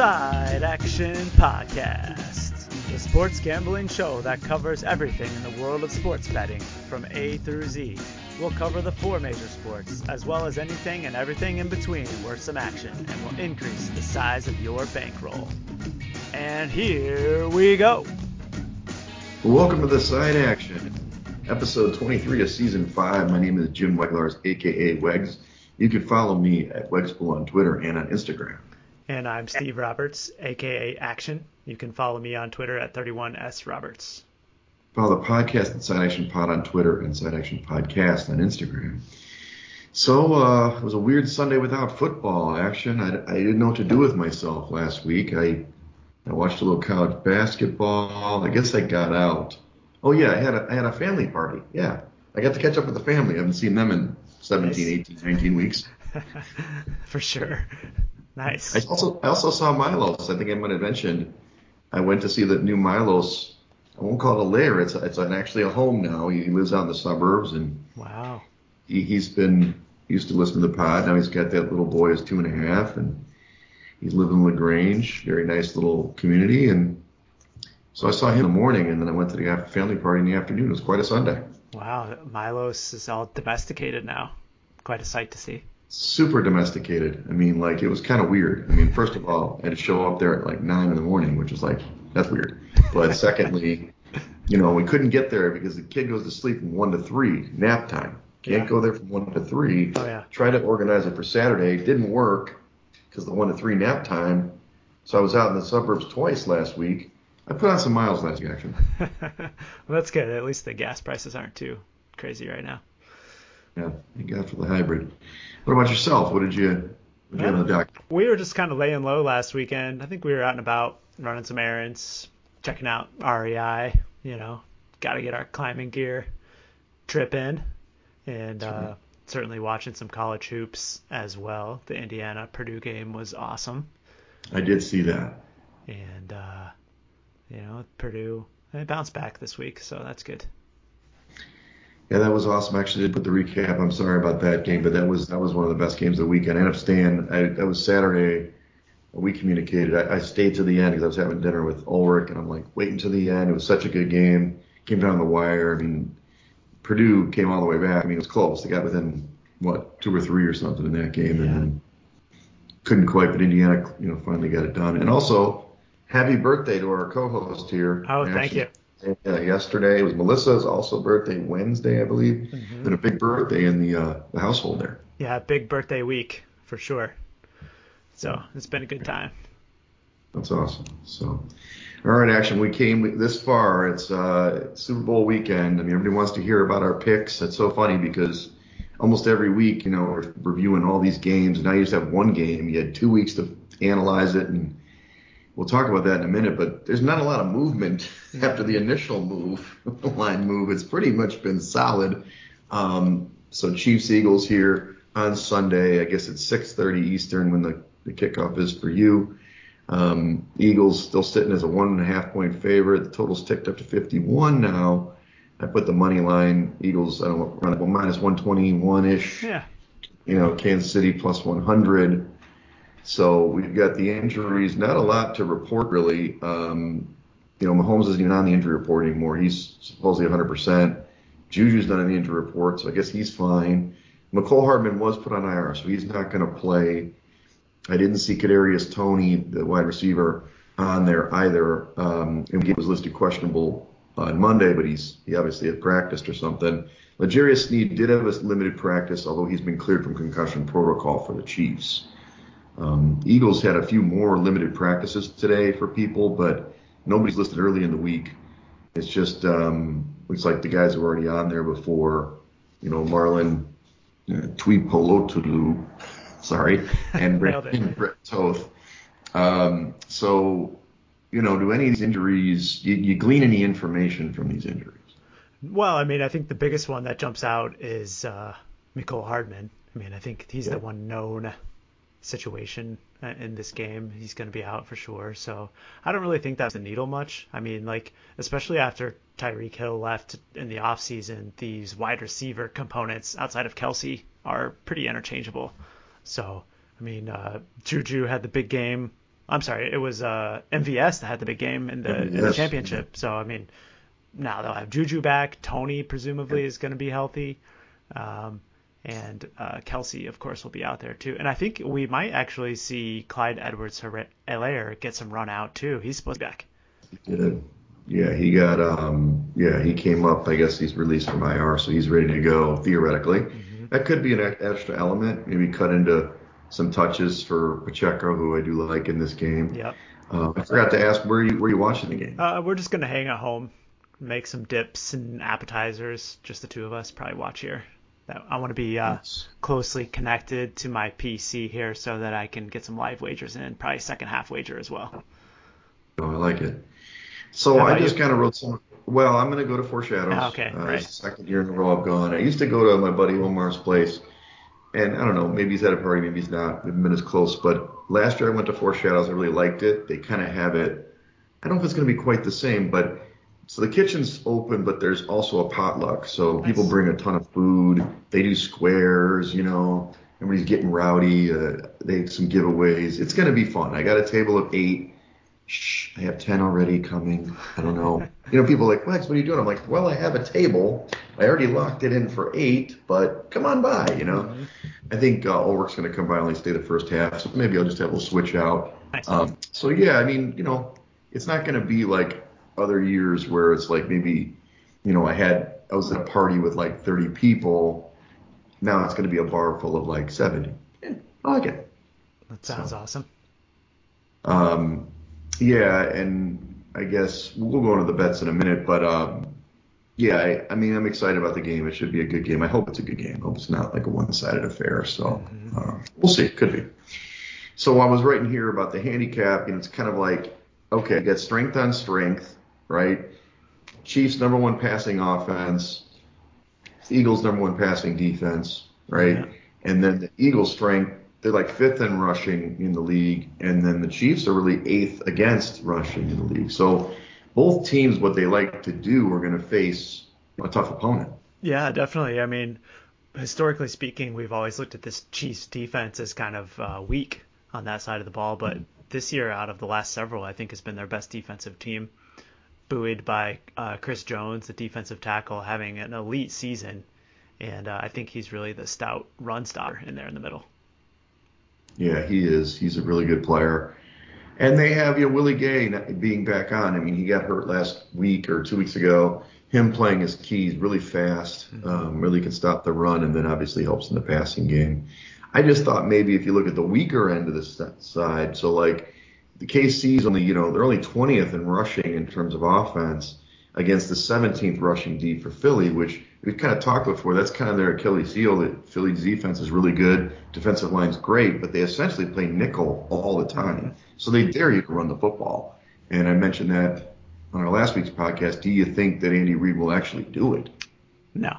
Side Action Podcast, the sports gambling show that covers everything in the world of sports betting from A through Z. We'll cover the four major sports, as well as anything and everything in between worth some action, and will increase the size of your bankroll. And here we go. Welcome to the Side Action, episode 23 of season 5. My name is Jim Weglars, aka Wegs. You can follow me at Wegspool on Twitter and on Instagram. And I'm Steve Roberts, aka Action. You can follow me on Twitter at 31S Roberts. Follow the podcast at Side Action Pod on Twitter and Side Action Podcast on Instagram. So uh, it was a weird Sunday without football action. I, I didn't know what to do with myself last week. I I watched a little college basketball. I guess I got out. Oh yeah, I had a I had a family party. Yeah, I got to catch up with the family. I haven't seen them in 17, Nice. 18, 19 weeks. For sure. Nice. I also I also saw Milos. I think I might have mentioned. I went to see the new Milos. I won't call it a lair. It's it's an, actually a home now. He lives out in the suburbs, and Wow. he, he's been he used to listen to the pod. Now he's got that little boy who's two and a half, and he's living in Lagrange. Very nice little community. And so I saw him in the morning, and then I went to the family party in the afternoon. It was quite a Sunday. Wow. Milos is all domesticated now. Quite a sight to see. Super domesticated. I mean, like it was kind of weird. I mean, first of all, I had to show up there at like nine in the morning, which is like that's weird. But secondly, you know, we couldn't get there because the kid goes to sleep from one to three, nap time. Can't Yeah. go there from one to three. Oh, yeah. Tried to organize it for Saturday, didn't work because the one to three nap time. So I was out in the suburbs twice last week. I put on some miles last week, actually. well, that's good. At least the gas prices aren't too crazy right now. Yeah, thank God for the hybrid. What about yourself? What did you, what did you have on the dock? We were just kind of laying low last weekend. I think we were out and about running some errands, checking out REI. You know, got to get our climbing gear trip in, and uh, right. certainly watching some college hoops as well. The Indiana Purdue game was awesome, I did see that. and uh, you know Purdue they bounced back this week, so that's good. Yeah, that was awesome. I actually, did put the recap. I'm sorry about that game, but that was that was one of the best games of the weekend. I ended up staying. I, that was Saturday. We communicated. I, I stayed to the end because I was having dinner with Ulrich, and I'm like, waiting to the end. It was such a good game. Came down the wire. I mean, Purdue came all the way back. I mean, it was close. They got within what two or three or something in that game, and Yeah. then couldn't quite. But Indiana, you know, finally got it done. And also, happy birthday to our co-host here. Oh, thank you. Yeah, yesterday it was Melissa's also birthday Wednesday, I believe. Mhm. Been a big birthday in the uh, the household there. Yeah, big birthday week for sure. So it's been a good time. That's awesome. So, all right, action. We came this far. It's uh, Super Bowl weekend. I mean, everybody wants to hear about our picks. It's so funny because almost every week, you know, we're reviewing all these games. And now you just have one game. You had two weeks to analyze it, and we'll talk about that in a minute. But there's not a lot of movement after the initial move, the line move. It's pretty much been solid. Um, so Chiefs Eagles here on Sunday. I guess it's 6:30 Eastern when the, the kickoff is for you. Um, Eagles still sitting as a one and a half point favorite. The total's ticked up to 51 now. I put the money line Eagles. I don't know, around well, minus 121 ish. Yeah. You know, Kansas City plus 100. So we've got the injuries. Not a lot to report really. Um, you know, Mahomes isn't even on the injury report anymore. He's supposedly 100%. Juju's not on the injury report, so I guess he's fine. Mecole Hardman was put on IR, so he's not going to play. I didn't see Kadarius Toney, the wide receiver, on there either. Um, and he was listed questionable on Monday, but he's he obviously had practiced or something. L'Jarius Sneed did have a limited practice, although he's been cleared from concussion protocol for the Chiefs. Um, Eagles had a few more limited practices today for people, but nobody's listed early in the week. It's just um, looks like the guys who were already on there before, you know, Marlon uh, Tuipolotulu, sorry, and Brett, and Brett Toth. Um, so, you know, do any of these injuries, you, you glean any information from these injuries? Well, I mean, I think the biggest one that jumps out is uh, Mecole Hardman. I mean, I think he's Yeah. the one known situation in this game. He's going to be out for sure. So I don't really think that's a needle much. I mean, like, especially after Tyreek Hill left in the offseason, these wide receiver components outside of Kelce are pretty interchangeable. So I mean, uh, Juju had the big game. I'm sorry, it was uh, MVS that had the big game in the, in the championship. So I mean, now they'll have Juju back. Toney presumably is going to be healthy. Um, and uh, Kelce, of course, will be out there too. And I think we might actually see Clyde Edwards Helaire get some run out too. He's supposed to be back. Yeah, he got um yeah, he came up, I guess he's released from IR, so he's ready to go theoretically. Mm-hmm. That could be an extra element, maybe cut into some touches for Pacheco, who I do like in this game. Yep. Uh, I forgot to ask where you where you watching the game? Uh, we're just gonna hang at home, make some dips and appetizers, just the two of us. Probably watch here. I want to be uh, yes. closely connected to my PC here so that I can get some live wagers in, probably second half wager as well. Oh, I like it. So I just kind of wrote some. Well, I'm going to go to Four Shadows. Oh, okay, uh, right. Second year in a row I've gone. I used to go to my buddy Omar's place, and I don't know, maybe he's at a party, maybe he's not. We haven't been as close, but last year I went to Four Shadows. I really liked it. They kind of have it. I don't know if it's going to be quite the same, but so the kitchen's open, but there's also a potluck. So nice. people bring a ton of food. They do squares, you know. Everybody's getting rowdy. Uh, they have some giveaways. It's going to be fun. I got a table of eight. Shh, I have 10 already coming. I don't know. you know, people are like, Lex, what are you doing? I'm like, well, I have a table. I already locked it in for eight, but come on by, you know. Mm-hmm. I think uh, Ulrich's going to come by and only stay the first half, so maybe I'll just have a little switch out. Nice. Um, so, yeah, I mean, you know, it's not going to be like other years where it's like maybe, you know, I had I was at a party with like 30 people. Now it's going to be a bar full of like 70. Yeah, I like it. That sounds so, awesome. Um, yeah, and I guess we'll go into the bets in a minute, but um, yeah, I, I mean, I'm excited about the game. It should be a good game. I hope it's a good game. I hope it's not like a one-sided affair. So mm-hmm. uh, we'll see. Could be. So I was writing here about the handicap, and it's kind of like, okay, you got strength on strength right? Chiefs number one passing offense, Eagles number one passing defense, right? Yeah. And then the Eagles strength, they're like fifth in rushing in the league, and then the Chiefs are really eighth against rushing in the league. So both teams, what they like to do, are going to face a tough opponent. Yeah, definitely. I mean, historically speaking, we've always looked at this Chiefs defense as kind of uh, weak on that side of the ball, but mm-hmm. this year, out of the last several, I think has been their best defensive team buoyed by uh, Chris Jones, the defensive tackle, having an elite season, and uh, I think he's really the stout run stopper in there in the middle. Yeah, he is. He's a really good player. And they have you know Willie Gay being back on. I mean, he got hurt last week or two weeks ago. Him playing his keys really fast, mm-hmm. um, really can stop the run, and then obviously helps in the passing game. I just thought maybe if you look at the weaker end of the side, so like the KC's only, you know, they're only 20th in rushing in terms of offense against the 17th rushing D for Philly, which we've kind of talked before. That's kind of their Achilles heel. That Philly's defense is really good, defensive line's great, but they essentially play nickel all the time. So they dare you to run the football. And I mentioned that on our last week's podcast. Do you think that Andy Reid will actually do it? No.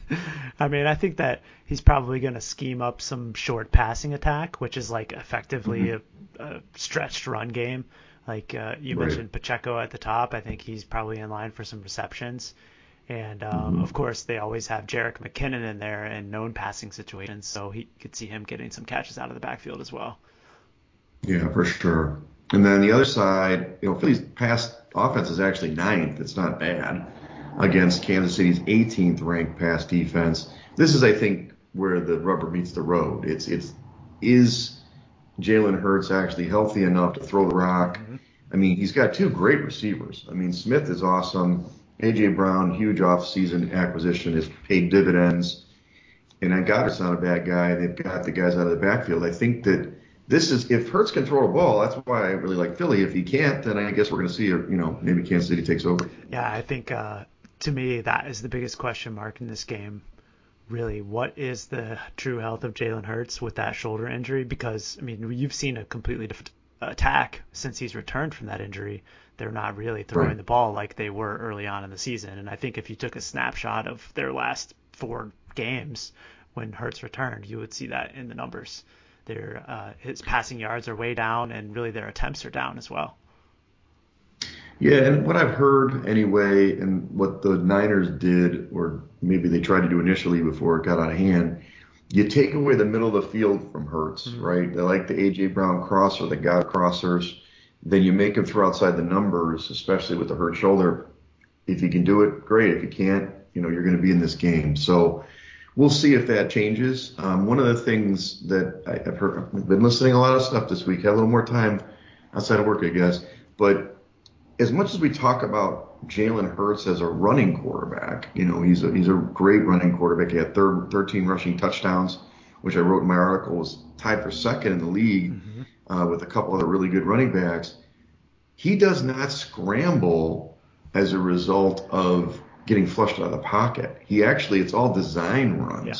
I mean, I think that he's probably going to scheme up some short passing attack, which is like effectively mm-hmm. a, a, stretched run game. Like uh, you right. mentioned Pacheco at the top. I think he's probably in line for some receptions. And um, mm-hmm. of course, they always have Jerick McKinnon in there in known passing situations, so he could see him getting some catches out of the backfield as well. Yeah, for sure. And then the other side, you know, Philly's pass offense is actually ninth. It's not bad against Kansas City's 18th ranked pass defense. This is, I think, where the rubber meets the road. It's it's is Jalen Hurts actually healthy enough to throw the rock? Mm-hmm. I mean, he's got two great receivers. I mean, Smith is awesome. AJ Brown, huge offseason acquisition, has paid dividends. And then Goedert's not a bad guy. They've got the guys out of the backfield. I think that this is if Hurts can throw a ball, that's why I really like Philly. If he can't, then I guess we're going to see, you know, maybe Kansas City takes over. Yeah, I think uh, to me, that is the biggest question mark in this game. Really, what is the true health of Jalen Hurts with that shoulder injury? Because, I mean, you've seen a completely different attack since he's returned from that injury. They're not really throwing right. the ball like they were early on in the season. And I think if you took a snapshot of their last four games when Hurts returned, you would see that in the numbers. Their uh, his passing yards are way down, and really their attempts are down as well. Yeah, and what I've heard anyway, and what the Niners did, or maybe they tried to do initially before it got out of hand, you take away the middle of the field from Hurts, Mhm. right? They like the AJ Brown crosser, the God crossers. Then you make him throw outside the numbers, especially with the hurt shoulder. If you can do it, great. If you can't, you know, you're going to be in this game. So we'll see if that changes. Um, one of the things that I, I've heard, I've been listening a lot of stuff this week. Had a little more time outside of work, I guess. But as much as we talk about Jalen Hurts as a running quarterback, you know, he's a he's a great running quarterback. He had third, 13 rushing touchdowns, which I wrote in my article was tied for second in the league Mm-hmm. uh, with a couple other really good running backs. He does not scramble as a result of getting flushed out of the pocket. He actually, it's all design runs. Yeah.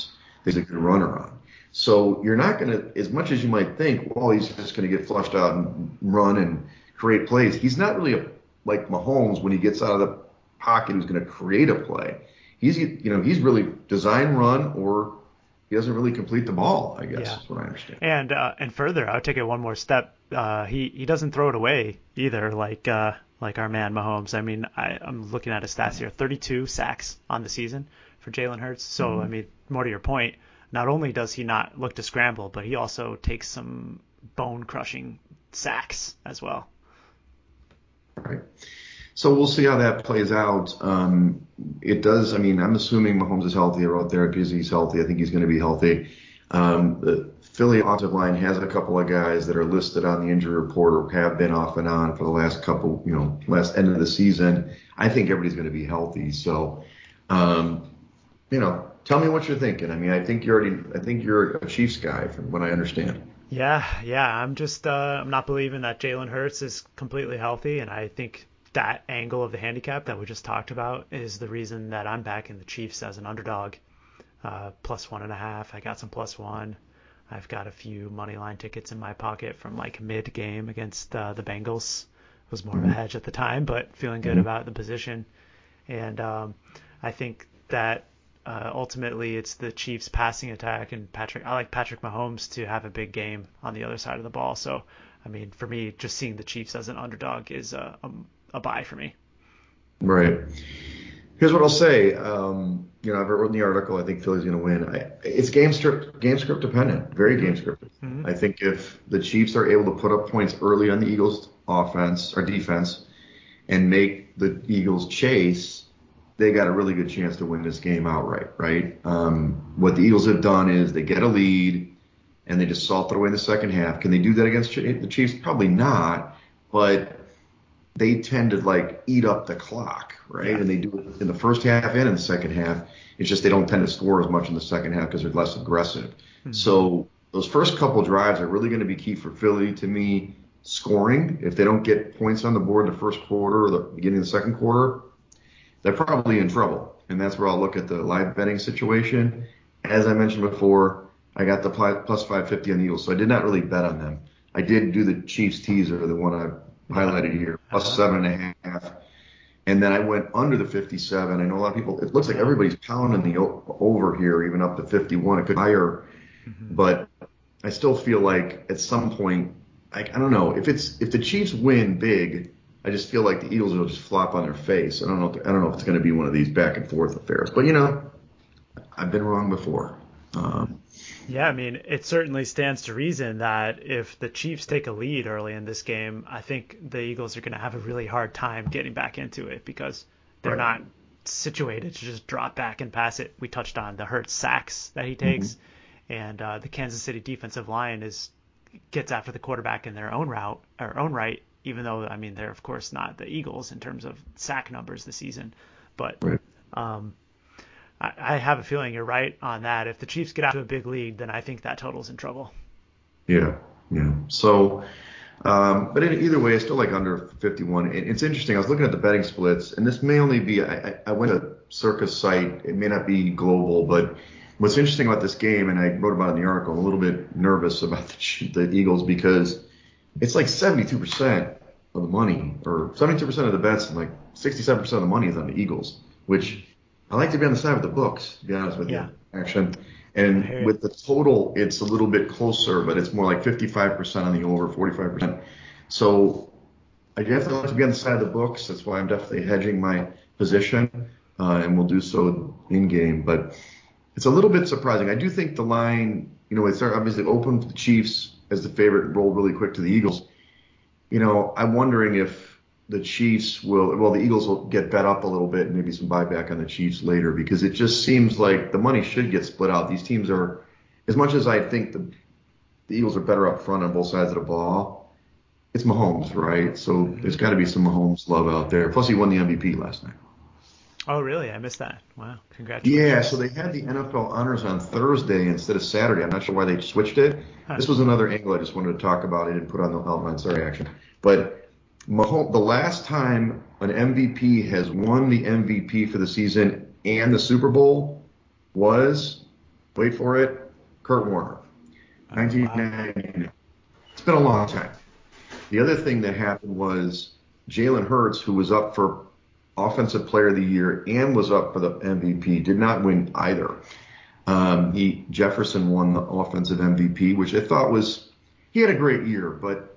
that He's a good runner on. So you're not going to, as much as you might think, well, he's just going to get flushed out and run and create plays. He's not really a, like Mahomes when he gets out of the pocket who's going to create a play. He's, you know, he's really design run or he doesn't really complete the ball, I guess Yeah. is what I understand. And uh, and further, I would take it one more step. Uh, he he doesn't throw it away either, like uh, like our man Mahomes. I mean, I, I'm looking at his stats here: 32 sacks on the season for Jalen Hurts. So I mean, more to your point, not only does he not look to scramble, but he also takes some bone-crushing sacks as well. Right. So we'll see how that plays out. Um, it does. I mean, I'm assuming Mahomes is healthy. I wrote there because he's healthy. I think he's going to be healthy. Um, the Philly offensive line has a couple of guys that are listed on the injury report or have been off and on for the last couple, you know, last end of the season. I think everybody's going to be healthy. So, um, you know, tell me what you're thinking. I mean, I think you're already. I think you're a Chiefs guy from what I understand. Yeah, yeah. I'm just uh, I'm not believing that Jalen Hurts is completely healthy, and I think that angle of the handicap that we just talked about is the reason that I'm backing the Chiefs as an underdog, uh, plus one and a half. I got some plus one. I've got a few money line tickets in my pocket from like mid game against uh, the Bengals. It was more of a hedge at the time, but feeling good about the position. And um, I think that uh, ultimately it's the Chiefs passing attack and Patrick. I like Patrick Mahomes to have a big game on the other side of the ball. So, I mean, for me, just seeing the Chiefs as an underdog is a, a, a buy for me. Right. Here's what I'll say. Um, you know, I've written the article. I think Philly's going to win. I, it's game script, game script dependent. Very game script. Mhm. I think if the Chiefs are able to put up points early on the Eagles' offense or defense and make the Eagles chase, they got a really good chance to win this game outright. Right. Um, what the Eagles have done is they get a lead and they just salt it away in the second half. Can they do that against the Chiefs? Probably not. But they tend to like eat up the clock, right? Yeah. And they do it in the first half and in the second half. It's just they don't tend to score as much in the second half because they're less aggressive. So those first couple drives are really going to be key for Philly to me scoring. If they don't get points on the board in the first quarter or the beginning of the second quarter, they're probably in trouble. And that's where I'll look at the live betting situation. As I mentioned before, I got the plus 550 on the Eagles, so I did not really bet on them. I did do the Chiefs teaser, the one I highlighted here, plus Uh-huh. seven and a half. And then I went under the 57. I know a lot of people, it looks like everybody's pounding the over here, even up to 51. It could be higher, but I still feel like at some point, I, I don't know if it's if the Chiefs win big, I just feel like the Eagles will just flop on their face. I don't know. If, I don't know if it's going to be one of these back and forth affairs, but you know, I've been wrong before. Um, Yeah, I mean, it certainly stands to reason that if the Chiefs take a lead early in this game, I think the Eagles are going to have a really hard time getting back into it because they're Right. not situated to just drop back and pass it. We touched on the Hurt sacks that he takes, and uh, the Kansas City defensive line is gets after the quarterback in their own route or own right. Even though I mean they're of course not the Eagles in terms of sack numbers this season, but right. um, I, I have a feeling you're right on that. If the Chiefs get out to a big lead, then I think that total's in trouble. Yeah, yeah. So, um, but in, either way, it's still like under 51. It, it's interesting. I was looking at the betting splits, and this may only be. I, I, I went to Circa's site. It may not be global, but what's interesting about this game, and I wrote about it in the article. I'm a little bit nervous about the, the Eagles because it's like 72% of the money, or 72% of the bets, and like 67% of the money is on the Eagles, which I like to be on the side of the books, to be honest with Yeah. you. Action. And with the total, it's a little bit closer, but it's more like 55% on the over, 45%. So I definitely like to be on the side of the books. That's why I'm definitely hedging my position, uh, and we'll do so in game. But it's a little bit surprising. I do think the line, you know, it's obviously open for the Chiefs as the favorite and rolled really quick to the Eagles. You know, I'm wondering if the Chiefs will, well, the Eagles will get bet up a little bit and maybe some buyback on the Chiefs later because it just seems like the money should get split out. These teams are, as much as I think the, the Eagles are better up front on both sides of the ball, it's Mahomes, right? So there's got to be some Mahomes love out there. Plus, he won the MVP last night. Oh, really? I missed that. Wow. Congratulations. Yeah, so they had the NFL honors on Thursday instead of Saturday. I'm not sure why they switched it. Huh. This was another angle I just wanted to talk about. I didn't put on the outline. Sorry, action. But the last time an MVP has won the MVP for the season and the Super Bowl was, wait for it, Kurt Warner. 1999. It's been a long time. The other thing that happened was Jalen Hurts, who was up for Offensive Player of the Year and was up for the MVP. Did not win either. Um, he Jefferson won the Offensive MVP, which I thought was he had a great year, but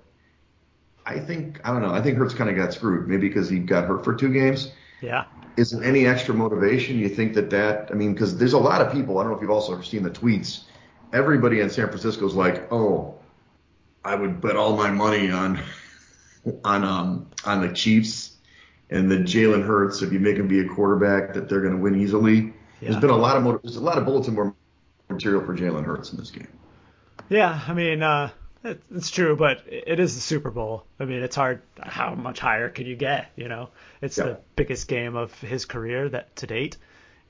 I think I don't know. I think Hurts kind of got screwed, maybe because he got hurt for two games. Yeah. Is there any extra motivation? You think that that I mean, because there's a lot of people. I don't know if you've also seen the tweets. Everybody in San Francisco is like, oh, I would bet all my money on on um on the Chiefs and then Jalen Hurts, if you make him be a quarterback, that they're going to win easily. Yeah. There's been a lot of motiv- there's a lot of bulletin board material for Jalen Hurts in this game. Yeah, I mean, uh, it's true, but it is the Super Bowl. I mean, it's hard. How much higher could you get? You know, it's yeah. the biggest game of his career that to date.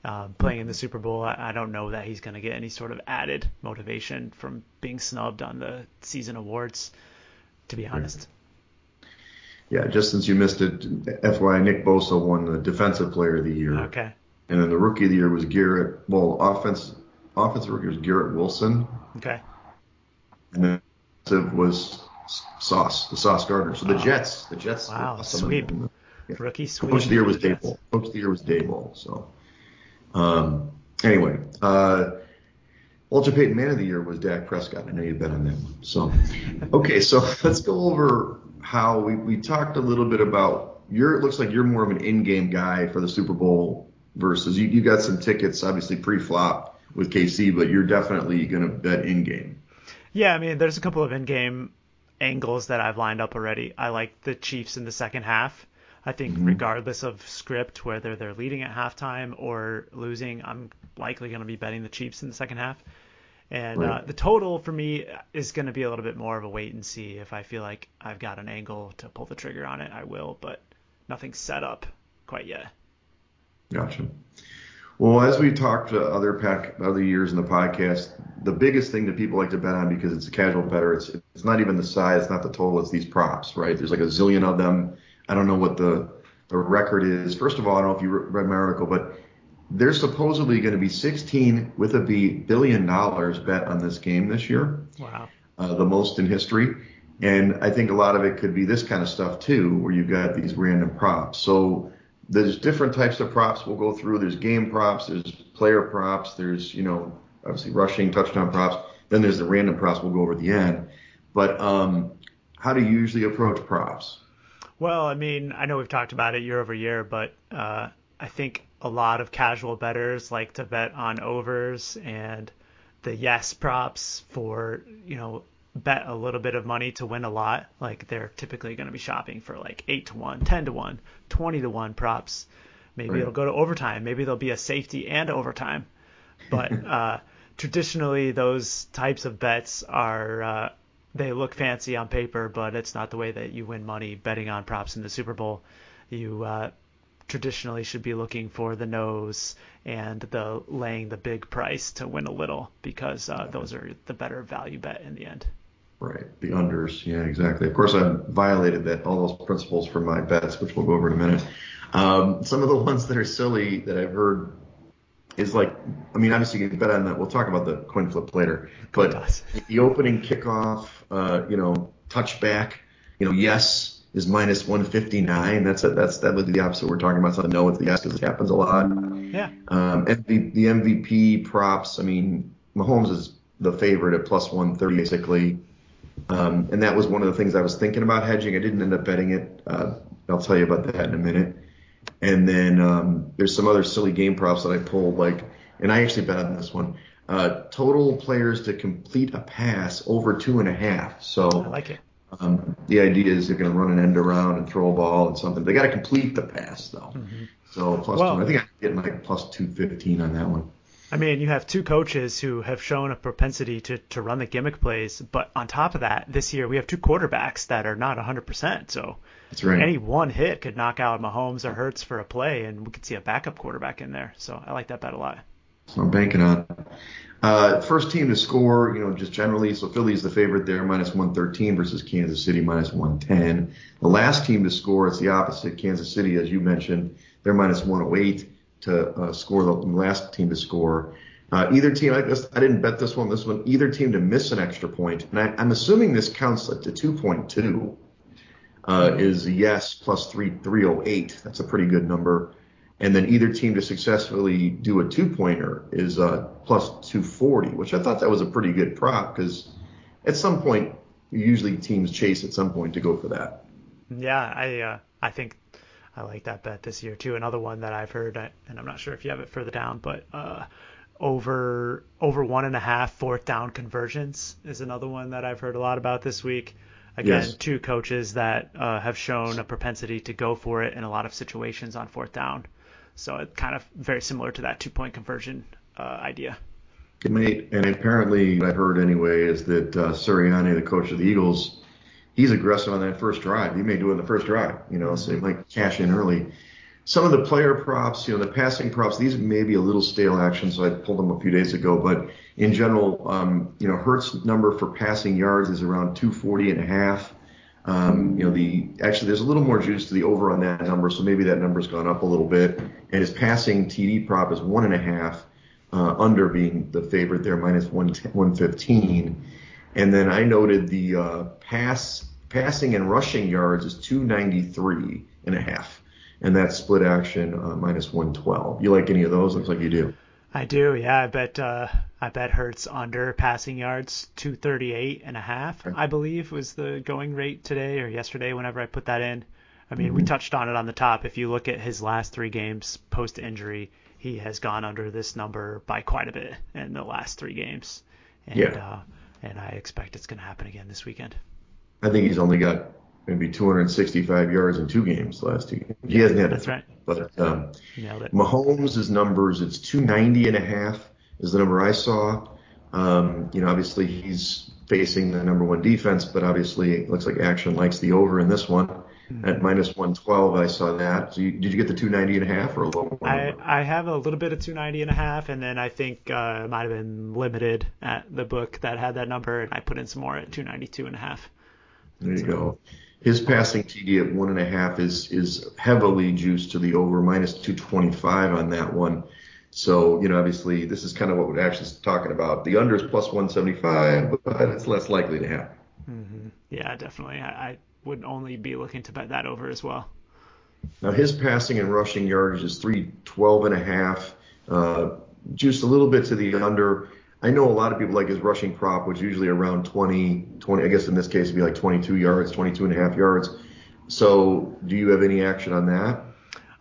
Uh, playing in the Super Bowl, I, I don't know that he's going to get any sort of added motivation from being snubbed on the season awards. To be honest. Yeah, just since you missed it, FYI, Nick Bosa won the Defensive Player of the Year. Okay. And then the Rookie of the Year was Garrett. Well, offense offensive rookie was Garrett Wilson. Okay. And then defensive was Sauce, the Sauce Gardner. So the. Jets, the Jets. Wow, sweep. Yeah. Rookie sweep. Coach of the year was Daboll. Coach of the year was Daboll. So, um, anyway, uh, Walter Payton Man of the Year was Dak Prescott. I know you've bet on that one. So, okay, so let's go over how we, we talked a little bit about your it looks like you're more of an in-game guy for the Super Bowl versus you, you got some tickets obviously pre-flop with KC, but you're definitely going to bet in-game. Yeah, I mean, there's a couple of in-game angles that I've lined up already. I like the Chiefs in the second half. I think mm-hmm. regardless of script, whether they're leading at halftime or losing, I'm likely going to be betting the Chiefs in the second half. And right. uh, the total for me is going to be a little bit more of a wait and see. If I feel like I've got an angle to pull the trigger on it, I will, but nothing's set up quite yet. Gotcha. Well, as we talked to other pack, other years in the podcast, the biggest thing that people like to bet on because it's a casual better, it's it's not even the size, it's not the total, it's these props, right? There's like a zillion of them. I don't know what the the record is. First of all, I don't know if you read my article, but there's supposedly going to be 16 with a B billion dollars bet on this game this year. Wow. Uh, the most in history. And I think a lot of it could be this kind of stuff too, where you've got these random props. So there's different types of props we'll go through. There's game props, there's player props, there's, you know, obviously rushing touchdown props. Then there's the random props we'll go over at the end. But um, how do you usually approach props? Well, I mean, I know we've talked about it year over year, but uh, I think a lot of casual betters like to bet on overs and the yes props for, you know, bet a little bit of money to win a lot. Like they're typically going to be shopping for like 8 to 1, 10 to 1, 20 to 1 props. Maybe right. it'll go to overtime. Maybe there'll be a safety and overtime. But uh, traditionally, those types of bets are uh, they look fancy on paper, but it's not the way that you win money betting on props in the Super Bowl. You uh, traditionally should be looking for the nose and the laying the big price to win a little because uh, those are the better value bet in the end. Right, the unders. Yeah, exactly. Of course, I've violated that all those principles for my bets, which we'll go over in a minute. Um, some of the ones that are silly that I've heard is like, I mean, obviously you can bet on that. We'll talk about the coin flip later, but the opening kickoff, uh, you know, touchback, you know, yes, is minus 159. That's a, that's that would be the opposite. We're talking about something. No, it's the yes because it happens a lot. Yeah. Um, and the, the MVP props. I mean, Mahomes is the favorite at plus 130 basically. Um, and that was one of the things I was thinking about hedging. I didn't end up betting it. Uh, I'll tell you about that in a minute. And then um, there's some other silly game props that I pulled, like and I actually bet on this one. Uh, total players to complete a pass over two and a half. So I like it. Um, the idea is they're going to run an end around and throw a ball and something. They got to complete the pass though. Mm-hmm. So plus well, two. I think I'm getting like plus two fifteen on that one. I mean, you have two coaches who have shown a propensity to, to run the gimmick plays, but on top of that, this year we have two quarterbacks that are not 100%. So right. any one hit could knock out Mahomes or Hurts for a play, and we could see a backup quarterback in there. So I like that bet a lot. So I'm banking on. Uh, first team to score, you know, just generally. So Philly's the favorite there, minus 113 versus Kansas City, minus 110. The last team to score, it's the opposite. Kansas City, as you mentioned, they're minus 108 to uh, score the last team to score. Uh, either team, I, guess, I didn't bet this one, this one, either team to miss an extra point, and I, am assuming this counts to 2.2, uh, is yes plus 3, 308. That's a pretty good number. And then either team to successfully do a two pointer is uh, plus 240, which I thought that was a pretty good prop because at some point, usually teams chase at some point to go for that. Yeah, I uh, I think I like that bet this year too. Another one that I've heard, and I'm not sure if you have it further down, but uh, over over one and a half fourth down conversions is another one that I've heard a lot about this week. Again, yes. two coaches that uh, have shown a propensity to go for it in a lot of situations on fourth down. So it's kind of very similar to that two point conversion uh, idea. Mate, and apparently what I heard anyway is that uh, Sirianni, the coach of the Eagles, he's aggressive on that first drive. He may do it in the first drive, you know, so he might cash in early. Some of the player props, you know, the passing props, these may be a little stale action, so I pulled them a few days ago. But in general, um, you know, Hurts number for passing yards is around 240 and a half. Um, you know, the actually there's a little more juice to the over on that number, so maybe that number's gone up a little bit. And his passing TD prop is one and a half, uh, under being the favorite there, minus one 115. And then I noted the uh, pass passing and rushing yards is 293 and a half, and that's split action uh, minus 112. You like any of those? Looks like you do. I do, yeah. I bet uh, I bet Hurts under passing yards 238 and a half. I believe was the going rate today or yesterday. Whenever I put that in, I mean mm-hmm. we touched on it on the top. If you look at his last three games post injury, he has gone under this number by quite a bit in the last three games. And, yeah. Uh, and I expect it's going to happen again this weekend. I think he's only got maybe 265 yards in two games last two games. He hasn't had it. That's right. But um, Nailed it. Mahomes' numbers, it's 290 and a half is the number I saw. Um, you know, obviously he's facing the number one defense, but obviously it looks like action likes the over in this one. Mm-hmm. At minus 112, I saw that. So you, did you get the 290 and a half or a lower? I, I have a little bit of 290 and a half, and then I think uh, it might have been limited at the book that had that number, and I put in some more at 292 and a half. There you go. His passing TD at one and a half is is heavily juiced to the over minus 225 on that one. So you know, obviously, this is kind of what we're actually talking about. The under is plus 175, but it's less likely to happen. Mm-hmm. Yeah, definitely. I, I would only be looking to bet that over as well. Now his passing and rushing yardage is 312 and a half, uh, juiced a little bit to the under. I know a lot of people like his rushing prop, which is usually around 20, 20, I guess in this case it'd be like 22 yards, 22 and a half yards. So do you have any action on that?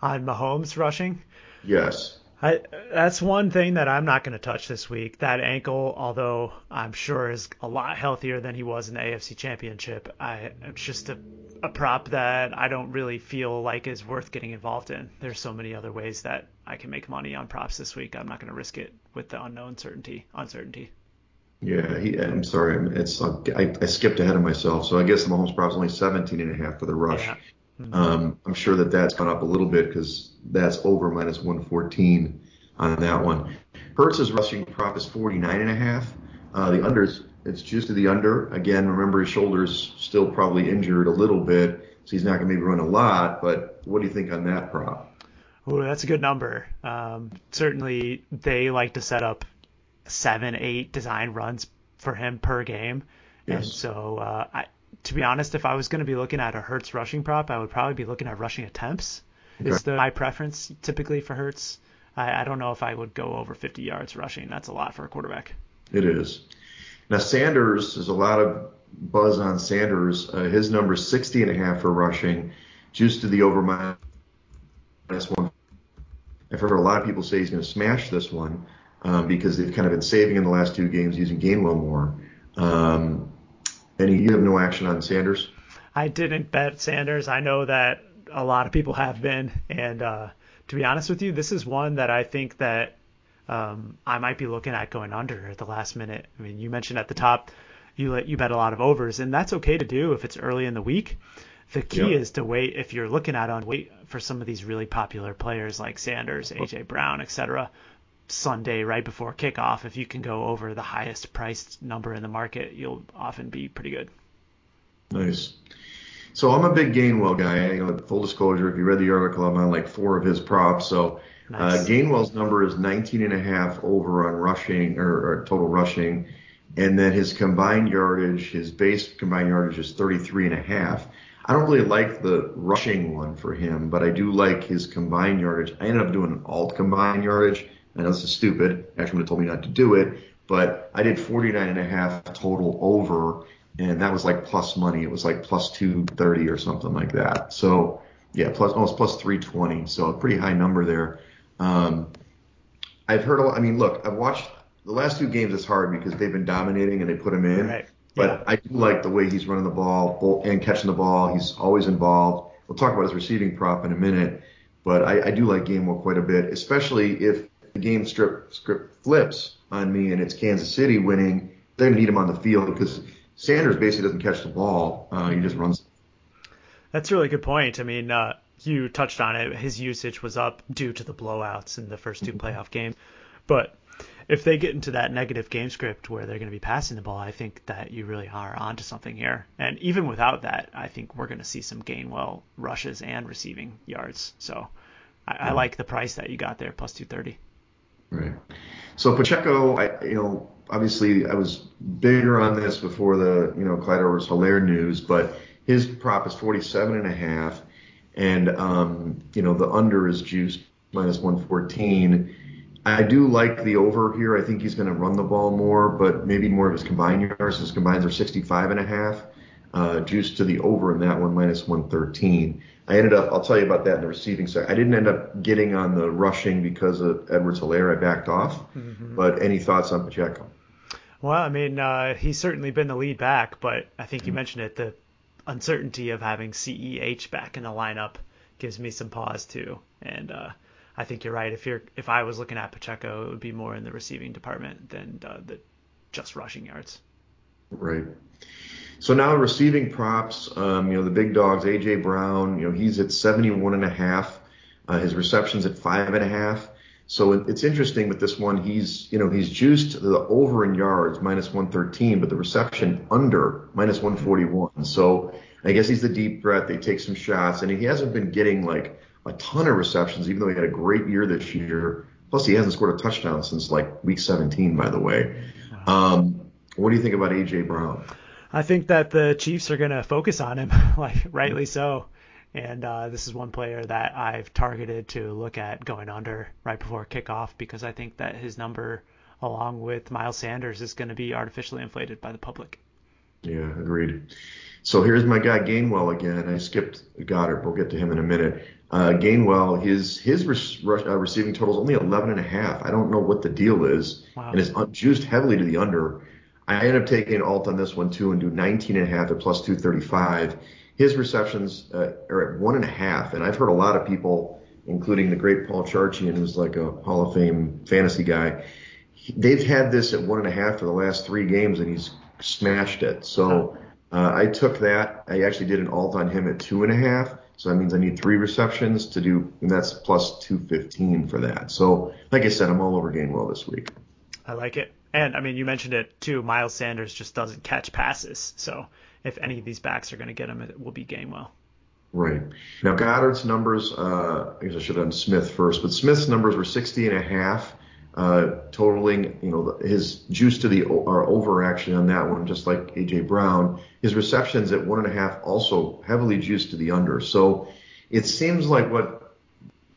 On Mahomes rushing? Yes. I, that's one thing that I'm not going to touch this week. That ankle, although I'm sure is a lot healthier than he was in the AFC Championship, I, it's just a, a prop that I don't really feel like is worth getting involved in. There's so many other ways that I can make money on props this week. I'm not going to risk it with the unknown certainty, uncertainty. Yeah, he, I'm sorry. It's I, I skipped ahead of myself. So I guess the Mahomes prop is only 17 and a half for the rush. Yeah. Mm-hmm. Um, I'm sure that that's gone up a little bit because that's over minus 114 on that one. Hurts' rushing prop is 49 and a half. Uh, the unders, it's just to the under. Again, remember his shoulders still probably injured a little bit, so he's not going to maybe run a lot. But what do you think on that prop? Oh, that's a good number. Um, certainly, they like to set up seven, eight design runs for him per game, yes. and so uh, I, to be honest, if I was going to be looking at a Hurts rushing prop, I would probably be looking at rushing attempts. Okay. Is the my preference typically for Hurts. I, I don't know if I would go over 50 yards rushing. That's a lot for a quarterback. It is. Now Sanders, there's a lot of buzz on Sanders. Uh, his number is 60 and a half for rushing, juiced to the over minus one. I've heard a lot of people say he's going to smash this one. um, because they've kind of been saving in the last two games using Gainwell more. Um, and you have no action on Sanders? I didn't bet Sanders. I know that a lot of people have been, and uh, to be honest with you, this is one that I think that um, I might be looking at going under at the last minute. I mean, you mentioned at the top you let you bet a lot of overs, and that's okay to do if it's early in the week. The key is to wait if you're looking at on wait for some of these really popular players like Sanders, AJ Brown, etc. Sunday right before kickoff. If you can go over the highest priced number in the market, you'll often be pretty good. Nice. So I'm a big Gainwell guy. You know, full disclosure, if you read the article, I'm on like four of his props. So uh, nice. uh, Gainwell's number is 19 and a half over on rushing or, or, total rushing, and then his combined yardage, his base combined yardage is 33 and a half. I don't really like the rushing one for him, but I do like his combined yardage. I ended up doing an alt combined yardage. I know this is stupid. Actually, would have told me not to do it, but I did 49 and a half total over and that was like plus money. It was like plus 230 or something like that. So yeah, plus almost plus 320. So a pretty high number there. Um, I've heard a lot. I mean, look, I've watched the last two games. It's hard because they've been dominating and they put him in. Right. But yeah. I do like the way he's running the ball and catching the ball. He's always involved. We'll talk about his receiving prop in a minute, but I, I do like Gainwell quite a bit, especially if the game strip script flips on me and it's Kansas City winning. They're gonna need him on the field because Sanders basically doesn't catch the ball. Uh, he just runs. That's a really good point. I mean, uh, you touched on it. His usage was up due to the blowouts in the first two mm-hmm. playoff games. But if they get into that negative game script where they're going to be passing the ball, I think that you really are onto something here. And even without that, I think we're going to see some Gainwell rushes and receiving yards. So I, I like the price that you got there, plus 230. Right. So Pacheco, I, you know, obviously I was bigger on this before the, you know, Clyde Edwards Helaire news, but his prop is 47 and a half. And, um, you know, the under is juiced minus 114. I do like the over here. I think he's going to run the ball more, but maybe more of his combined yards. His combines are 65 and a half. Uh, juiced to the over in that one, minus 113. I ended up, I'll tell you about that in the receiving side. I didn't end up getting on the rushing because of Edwards Helaire. I backed off. Mm-hmm. But any thoughts on Pacheco? Well, I mean, uh, he's certainly been the lead back, but I think you mm-hmm. mentioned it. The uncertainty of having CEH back in the lineup gives me some pause too. And uh, I think you're right. If you're if I was looking at Pacheco, it would be more in the receiving department than uh, the just rushing yards. Right. So now receiving props, um, you know, the big dogs, AJ Brown, you know, he's at 71 and a half. Uh, his receptions at five and a half. So it's interesting with this one. He's, you know, he's juiced the over in yards minus 113, but the reception under minus 141. So I guess he's the deep threat. They take some shots, and he hasn't been getting like a ton of receptions, even though he had a great year this year. Plus, he hasn't scored a touchdown since like week 17, by the way. Um, what do you think about AJ Brown? I think that the Chiefs are going to focus on him, like rightly so. And uh, this is one player that I've targeted to look at going under right before kickoff because I think that his number, along with Miles Sanders, is going to be artificially inflated by the public. Yeah, agreed. So here's my guy Gainwell again. I skipped Goedert. We'll get to him in a minute. Uh, Gainwell, his his re- uh, receiving total is only 11 and a half. I don't know what the deal is, wow. and it's juiced heavily to the under. I end up taking alt on this one too and do 19 and a half at plus 235 his receptions uh, are at one and a half, and I've heard a lot of people, including the great Paul Charchian, who's like a Hall of Fame fantasy guy, they've had this at one and a half for the last three games, and he's smashed it. So uh, I took that. I actually did an alt on him at two and a half. So that means I need three receptions to do, and that's plus 215 for that. So, like I said, I'm all over Gainwell this week. I like it. And I mean, you mentioned it too. Miles Sanders just doesn't catch passes. So if any of these backs are going to get him, it will be Gainwell. Right. Now Goedert's numbers, uh, I guess I should have done Smith first, but Smith's numbers were 60 and a half, uh, totaling, you know, his juice to the or over action on that one, just like AJ Brown. His receptions at one and a half also heavily juiced to the under. So it seems like what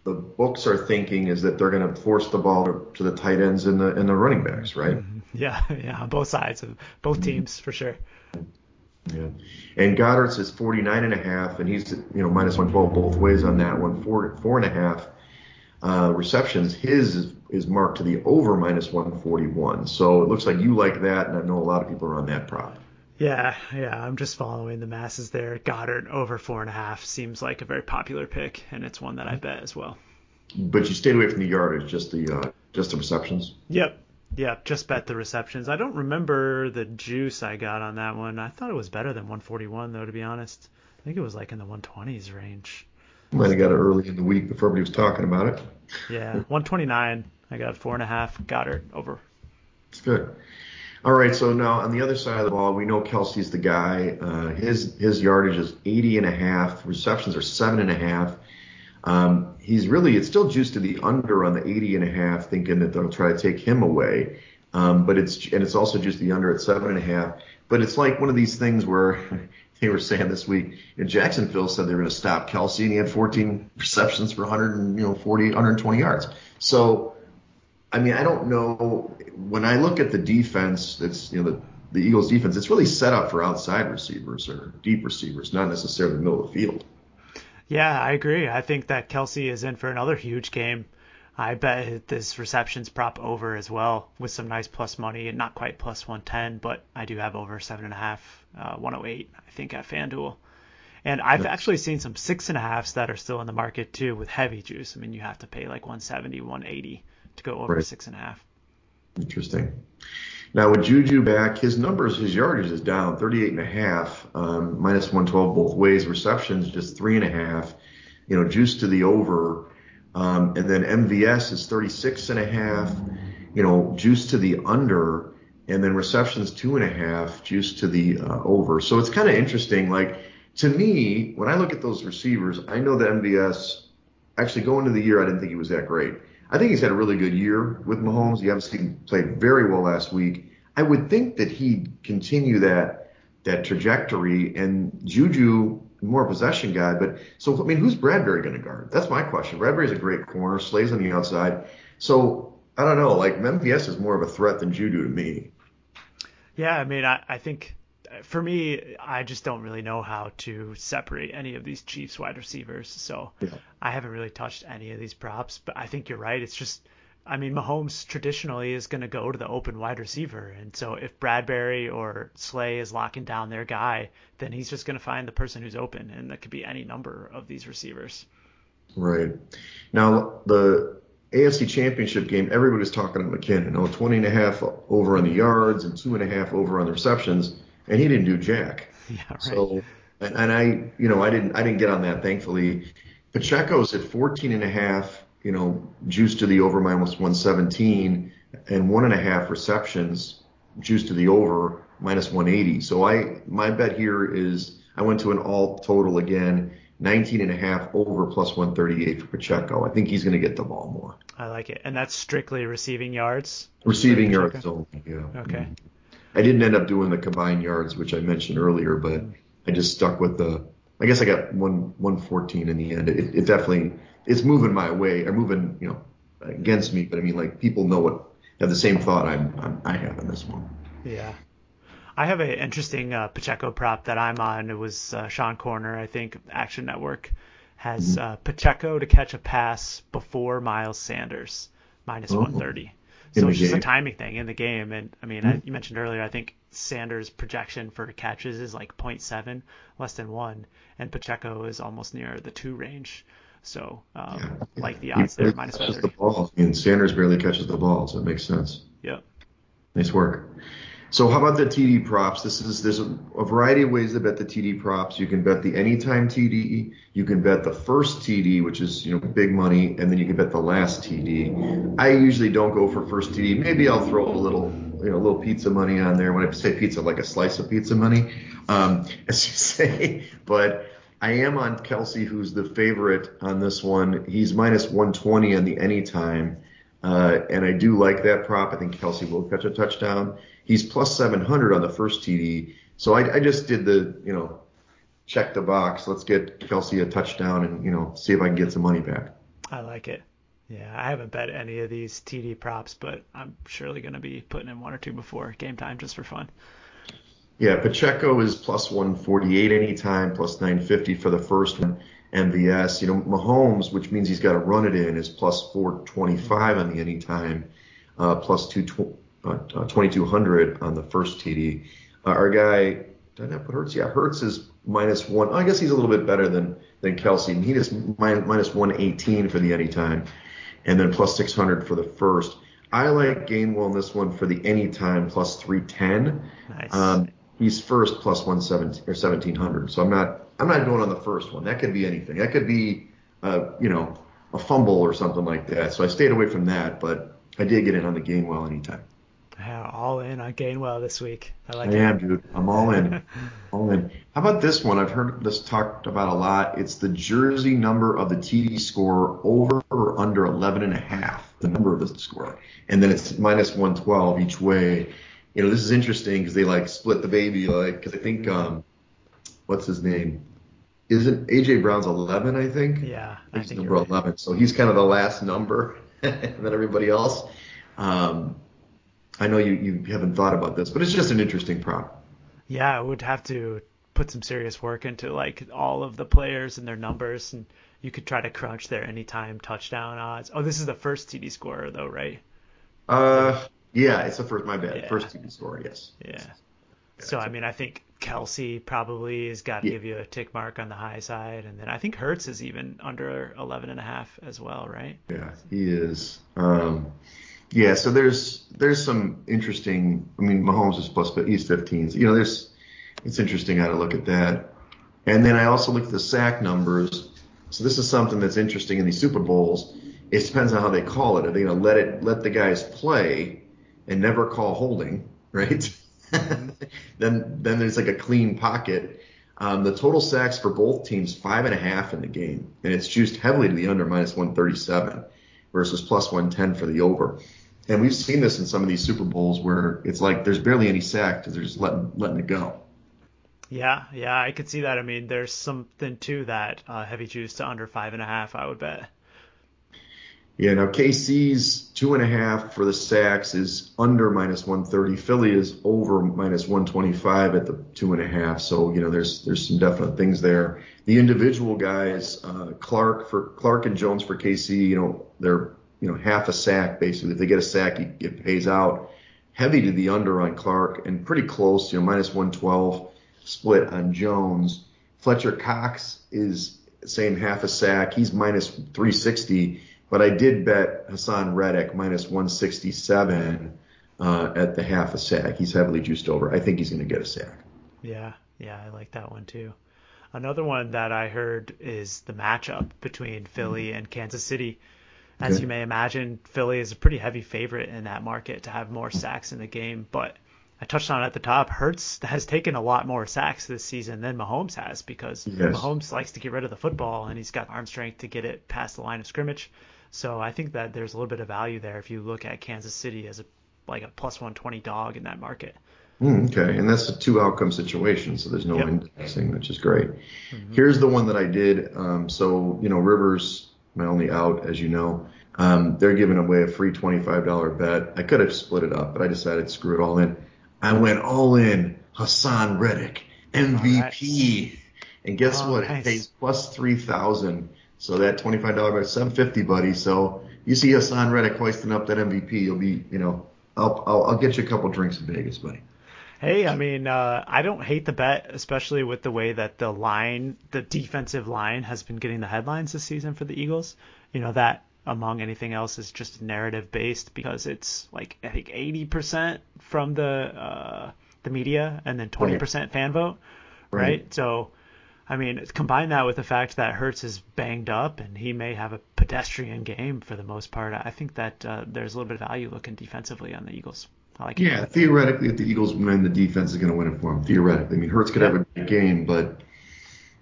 the books are thinking is that they're going to force the ball to, to, the tight ends and the and the running backs, right? Mm-hmm. Yeah, yeah, on both sides of both mm-hmm. teams for sure. Yeah. And Goedert's is 49 and a half, and he's, you know, minus 112 both ways on that one, four, four and a half uh, receptions. His is is marked to the over minus 141. So it looks like you like that, and I know a lot of people are on that prop. Yeah, yeah, I'm just following the masses there. Goedert over four and a half seems like a very popular pick, and it's one that I bet as well. But you stayed away from the yardage, just the uh, just the receptions. Yep, yep, just bet the receptions. I don't remember the juice I got on that one. I thought it was better than 141 though, to be honest. I think it was like in the 120s range. Might have got it early in the week before everybody was talking about it. Yeah, 129. I got four and a half. Goedert over. It's good. All right, so now on the other side of the ball, we know Kelce's the guy. Uh, his his yardage is 80 and a half. Receptions are seven and a half. Um, he's really it's still juiced to the under on the 80 and a half, thinking that they'll try to take him away. Um, but it's and it's also just the under at seven and a half. But it's like one of these things where they were saying this week, in Jacksonville said they were going to stop Kelce, and he had 14 receptions for 100 and you know 40 120 yards. So I mean, I don't know. When I look at the defense, it's you know the, the Eagles' defense. It's really set up for outside receivers or deep receivers, not necessarily the middle of the field. Yeah, I agree. I think that Kelce is in for another huge game. I bet this receptions prop over as well with some nice plus money and not quite plus 110, but I do have over seven and a half, uh, 108, I think at FanDuel. And I've actually seen some six and a halfs that are still in the market too with heavy juice. I mean, you have to pay like 170, 180 to go over right. six and a half. Interesting. Now with Juju back, his numbers, his yardage is down 38 and a half, um, minus 112 both ways. Receptions just three and a half. You know, juice to the over. Um, and then MVS is 36 and a half. You know, juice to the under. And then receptions two and a half, juice to the uh, over. So it's kind of interesting. Like to me, when I look at those receivers, I know that MVS. Actually, going into the year, I didn't think he was that great. I think he's had a really good year with Mahomes. He obviously played very well last week. I would think that he'd continue that that trajectory. And Juju, more possession guy, but so I mean, who's Bradberry going to guard? That's my question. Bradberry's a great corner, Slay's on the outside. So I don't know. Like MVS is more of a threat than Juju to me. Yeah, I mean, I, I think for me, I just don't really know how to separate any of these Chiefs wide receivers. So yeah. I haven't really touched any of these props, but I think you're right. It's just, I mean, Mahomes traditionally is going to go to the open wide receiver. And so if Bradberry or Slay is locking down their guy, then he's just going to find the person who's open. And that could be any number of these receivers. Right. Now, the AFC Championship game, everybody's talking about McKinnon. Oh, 20 and a half over on the yards and two and a half over on the receptions and he didn't do jack. Yeah, right. So, and, and I, you know, I didn't, I didn't get on that, thankfully. Pacheco's at 14 and a half, you know, juice to the over minus 117, and one and a half receptions, juice to the over minus 180. So I, my bet here is I went to an all total again. 19 and a half over plus 138 for Pacheco. I think he's going to get the ball more. I like it. And that's strictly receiving yards? Receiving yards only, yeah. Okay. Mm-hmm. I didn't end up doing the combined yards, which I mentioned earlier, but I just stuck with the. I guess I got one 114 in the end. It, it definitely it's moving my way or moving you know against me, but I mean like people know what have the same thought I'm, I'm I have in this one. Yeah. I have an interesting uh, Pacheco prop that I'm on. It was uh, Sean Koerner, I think, Action Network, has mm-hmm. uh, Pacheco to catch a pass before Miles Sanders, minus oh. 130. So it's just game. a timing thing in the game. And I mean, mm-hmm. I, you mentioned earlier, I think Sanders' projection for catches is like 0.7, less than one, and Pacheco is almost near the two range. So, um, yeah. like the odds he there, minus the ball. I mean, Sanders barely catches the ball, so it makes sense. Yep. Nice work. So how about the TD props? This is there's a, a, variety of ways to bet the TD props. You can bet the anytime TD, you can bet the first TD, which is you know big money, and then you can bet the last TD. I usually don't go for first TD. Maybe I'll throw a little you know a little pizza money on there. When I say pizza, like a slice of pizza money, um, as you say. But I am on Kelce, who's the favorite on this one. He's minus 120 on the anytime. Uh, and I do like that prop. I think Kelce will catch a touchdown. He's plus 700 on the first TD. So I, I just did the, you know, check the box. Let's get Kelce a touchdown and, you know, see if I can get some money back. I like it. Yeah, I haven't bet any of these TD props, but I'm surely going to be putting in one or two before game time just for fun. Yeah, Pacheco is plus 148 anytime, plus 950 for the first one. MVS. You know, Mahomes, which means he's got to run it in, is plus 425 on the anytime, uh, plus two, uh, 2200 on the first TD. Uh, our guy, did I put Hurts? Yeah, Hurts is minus one. I guess he's a little bit better than than Kelce. He is minus, minus 118 for the anytime, and then plus 600 for the first. I like Gainwell in this one for the anytime plus 310. Nice. Um, he's first plus 117 or 1700. So I'm not I'm not going on the first one. That could be anything. That could be uh, you know a fumble or something like that. So I stayed away from that, but I did get in on the Gainwell anytime. All in on Gainwell this week. I like I it. am, dude. I'm all in. all in. How about this one? I've heard this talked about a lot. It's the jersey number of the TD score over or under 11 and a half, the number of the score. And then it's minus 112 each way. You know, this is interesting because they like split the baby, like, because I think, um, what's his name? Isn't AJ Brown's 11, I think? Yeah. I he's number right. 11. So he's kind of the last number and then everybody else. Um, I know you, you haven't thought about this, but it's just an interesting prop. Yeah, I would have to put some serious work into like all of the players and their numbers, and you could try to crunch their anytime touchdown odds. Oh, this is the first TD scorer though, right? Uh, yeah, it's the first. My bad. Yeah. First TD scorer, yes. Yeah. So I mean, I think Kelce probably has got to yeah. give you a tick mark on the high side, and then I think Hurts is even under 11 and a half as well, right? Yeah, he is. Um, yeah, so there's there's some interesting. I mean, Mahomes is plus, but he's 15s. You know, there's it's interesting how to look at that. And then I also look at the sack numbers. So this is something that's interesting in these Super Bowls. It depends on how they call it. Are they going to let it let the guys play and never call holding, right? then then there's like a clean pocket. Um, the total sacks for both teams five and a half in the game, and it's juiced heavily to the under minus 137 versus plus 110 for the over. And we've seen this in some of these Super Bowls where it's like there's barely any sack because they're just letting letting it go. Yeah, yeah, I could see that. I mean, there's something to that uh, heavy juice to under five and a half. I would bet. Yeah, now KC's two and a half for the sacks is under minus 130. Philly is over minus 125 at the two and a half. So you know, there's there's some definite things there. The individual guys, uh, Clark for Clark and Jones for KC, you know, they're you know, half a sack basically. If they get a sack, it pays out. Heavy to the under on Clark and pretty close, you know, minus 112 split on Jones. Fletcher Cox is same half a sack. He's minus 360, but I did bet Haason Reddick minus 167 uh, at the half a sack. He's heavily juiced over. I think he's going to get a sack. Yeah, yeah, I like that one too. Another one that I heard is the matchup between Philly and Kansas City. As okay. you may imagine, Philly is a pretty heavy favorite in that market to have more sacks in the game. But I touched on it at the top, Hurts has taken a lot more sacks this season than Mahomes has because yes. Mahomes likes to get rid of the football and he's got arm strength to get it past the line of scrimmage. So I think that there's a little bit of value there if you look at Kansas City as a like a plus 120 dog in that market. Mm, okay, and that's a two outcome situation, so there's no yep. indexing, which is great. Mm-hmm. Here's the one that I did. Um, so you know, Rivers my only out, as you know. Um, they're giving away a free $25 bet. I could have split it up, but I decided to screw it all in. I went all in Haason Reddick, MVP. Right. And guess oh, what? Nice. It pays plus 3000 So that $25 bet, 750 buddy. So you see Haason Reddick hoisting up that MVP, you'll be, you know, I'll, I'll, I'll get you a couple drinks in Vegas, buddy. Hey, I mean, uh, I don't hate the bet, especially with the way that the line, the defensive line, has been getting the headlines this season for the Eagles. You know that among anything else is just narrative based because it's like I think 80% from the uh, the media and then 20% fan vote, right? right? So, I mean, combine that with the fact that Hurts is banged up and he may have a pedestrian game for the most part. I think that uh, there's a little bit of value looking defensively on the Eagles. Like yeah, it. theoretically, if the Eagles win, the defense is going to win it for them. Theoretically, I mean, Hurts could yeah. have a big game, but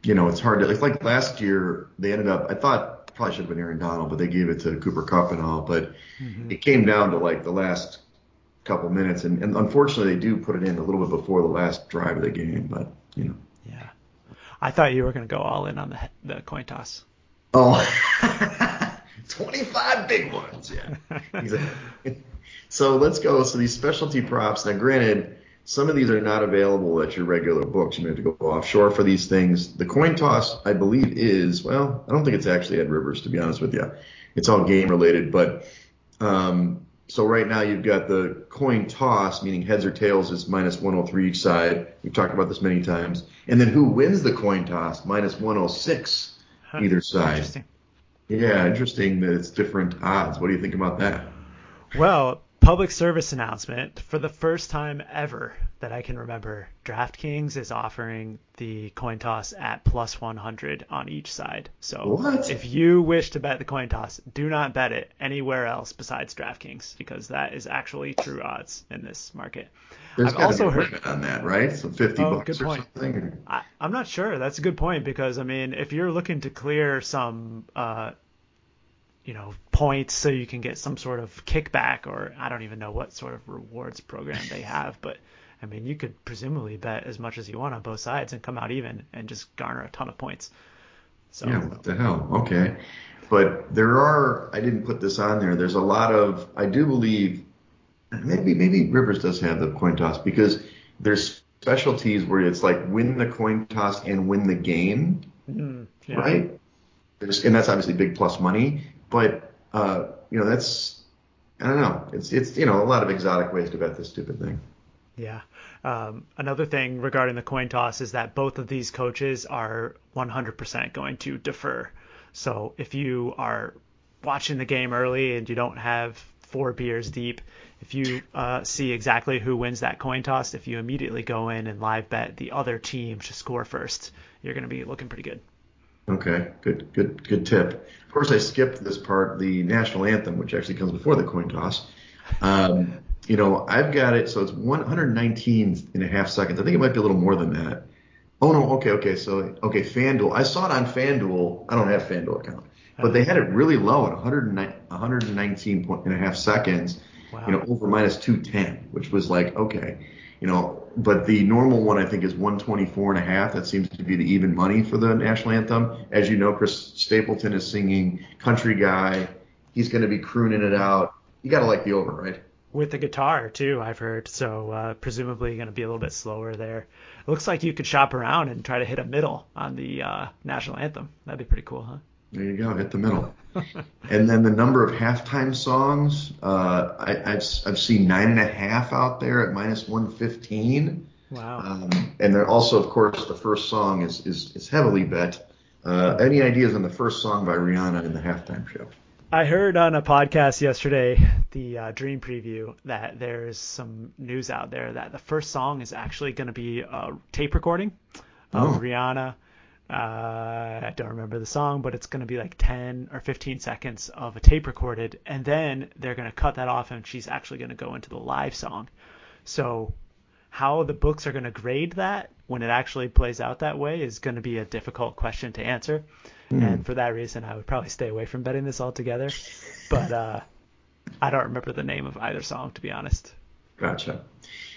you know, it's hard to. It's like last year, they ended up. I thought probably should have been Aaron Donald, but they gave it to Cooper Kupp and all. But mm-hmm. it came down to like the last couple minutes, and, and unfortunately, they do put it in a little bit before the last drive of the game. But you know. Yeah, I thought you were going to go all in on the the coin toss. Oh. 25 big ones. Yeah. so let's go. So these specialty props. Now, granted, some of these are not available at your regular books. You may have to go offshore for these things. The coin toss, I believe, is well, I don't think it's actually at Rivers to be honest with you. It's all game related, but um, so right now you've got the coin toss, meaning heads or tails is minus 103 each side. We've talked about this many times. And then who wins the coin toss? Minus 106 huh, either side. Yeah, interesting that it's different odds. What do you think about that? Well, public service announcement for the first time ever that I can remember. DraftKings is offering the coin toss at plus 100 on each side. So what? if you wish to bet the coin toss, do not bet it anywhere else besides DraftKings because that is actually true odds in this market. There's I've also heard on that, right? So 50 oh, bucks good point. or something. I, am not sure. That's a good point because I mean, if you're looking to clear some uh, you know points so you can get some sort of kickback or I don't even know what sort of rewards program they have, but I mean you could presumably bet as much as you want on both sides and come out even and just garner a ton of points. So Yeah, what the hell? Okay. But there are I didn't put this on there. There's a lot of I do believe maybe maybe Rivers does have the coin toss because there's specialties where it's like win the coin toss and win the game, mm, yeah. right? There's, and that's obviously big plus money. But uh, you know, that's I don't know. It's it's you know a lot of exotic ways to bet this stupid thing. Yeah. Um, another thing regarding the coin toss is that both of these coaches are 100% going to defer. So if you are watching the game early and you don't have four beers deep, if you uh, see exactly who wins that coin toss, if you immediately go in and live bet the other team to score first, you're going to be looking pretty good. Okay, good, good, good tip. Of course, I skipped this part, the national anthem, which actually comes before the coin toss. Um, you know, I've got it, so it's 119 and a half seconds. I think it might be a little more than that. Oh no, okay, okay, so okay, FanDuel. I saw it on FanDuel. I don't have FanDuel account, but they had it really low at 109, 119 point and a half seconds. Wow. You know, over minus 210, which was like okay you know, but the normal one I think is 124 and a half. That seems to be the even money for the national anthem. As you know, Chris Stapleton is singing "Country Guy." He's going to be crooning it out. You got to like the over, right? With the guitar too, I've heard. So uh, presumably going to be a little bit slower there. It looks like you could shop around and try to hit a middle on the uh, national anthem. That'd be pretty cool, huh? There you go, hit the middle. and then the number of halftime songs, uh, I, have I've seen nine and a half out there at minus 115. Wow. Um, and then also, of course, the first song is is, is heavily bet. Uh, any ideas on the first song by Rihanna in the halftime show? I heard on a podcast yesterday, the uh, Dream Preview, that there's some news out there that the first song is actually going to be a tape recording of oh. Rihanna uh, I don't remember the song, but it's going to be like 10 or 15 seconds of a tape recorded, and then they're going to cut that off, and she's actually going to go into the live song. So, how the books are going to grade that when it actually plays out that way is going to be a difficult question to answer. Mm. And for that reason, I would probably stay away from betting this altogether. But uh, I don't remember the name of either song, to be honest. Gotcha.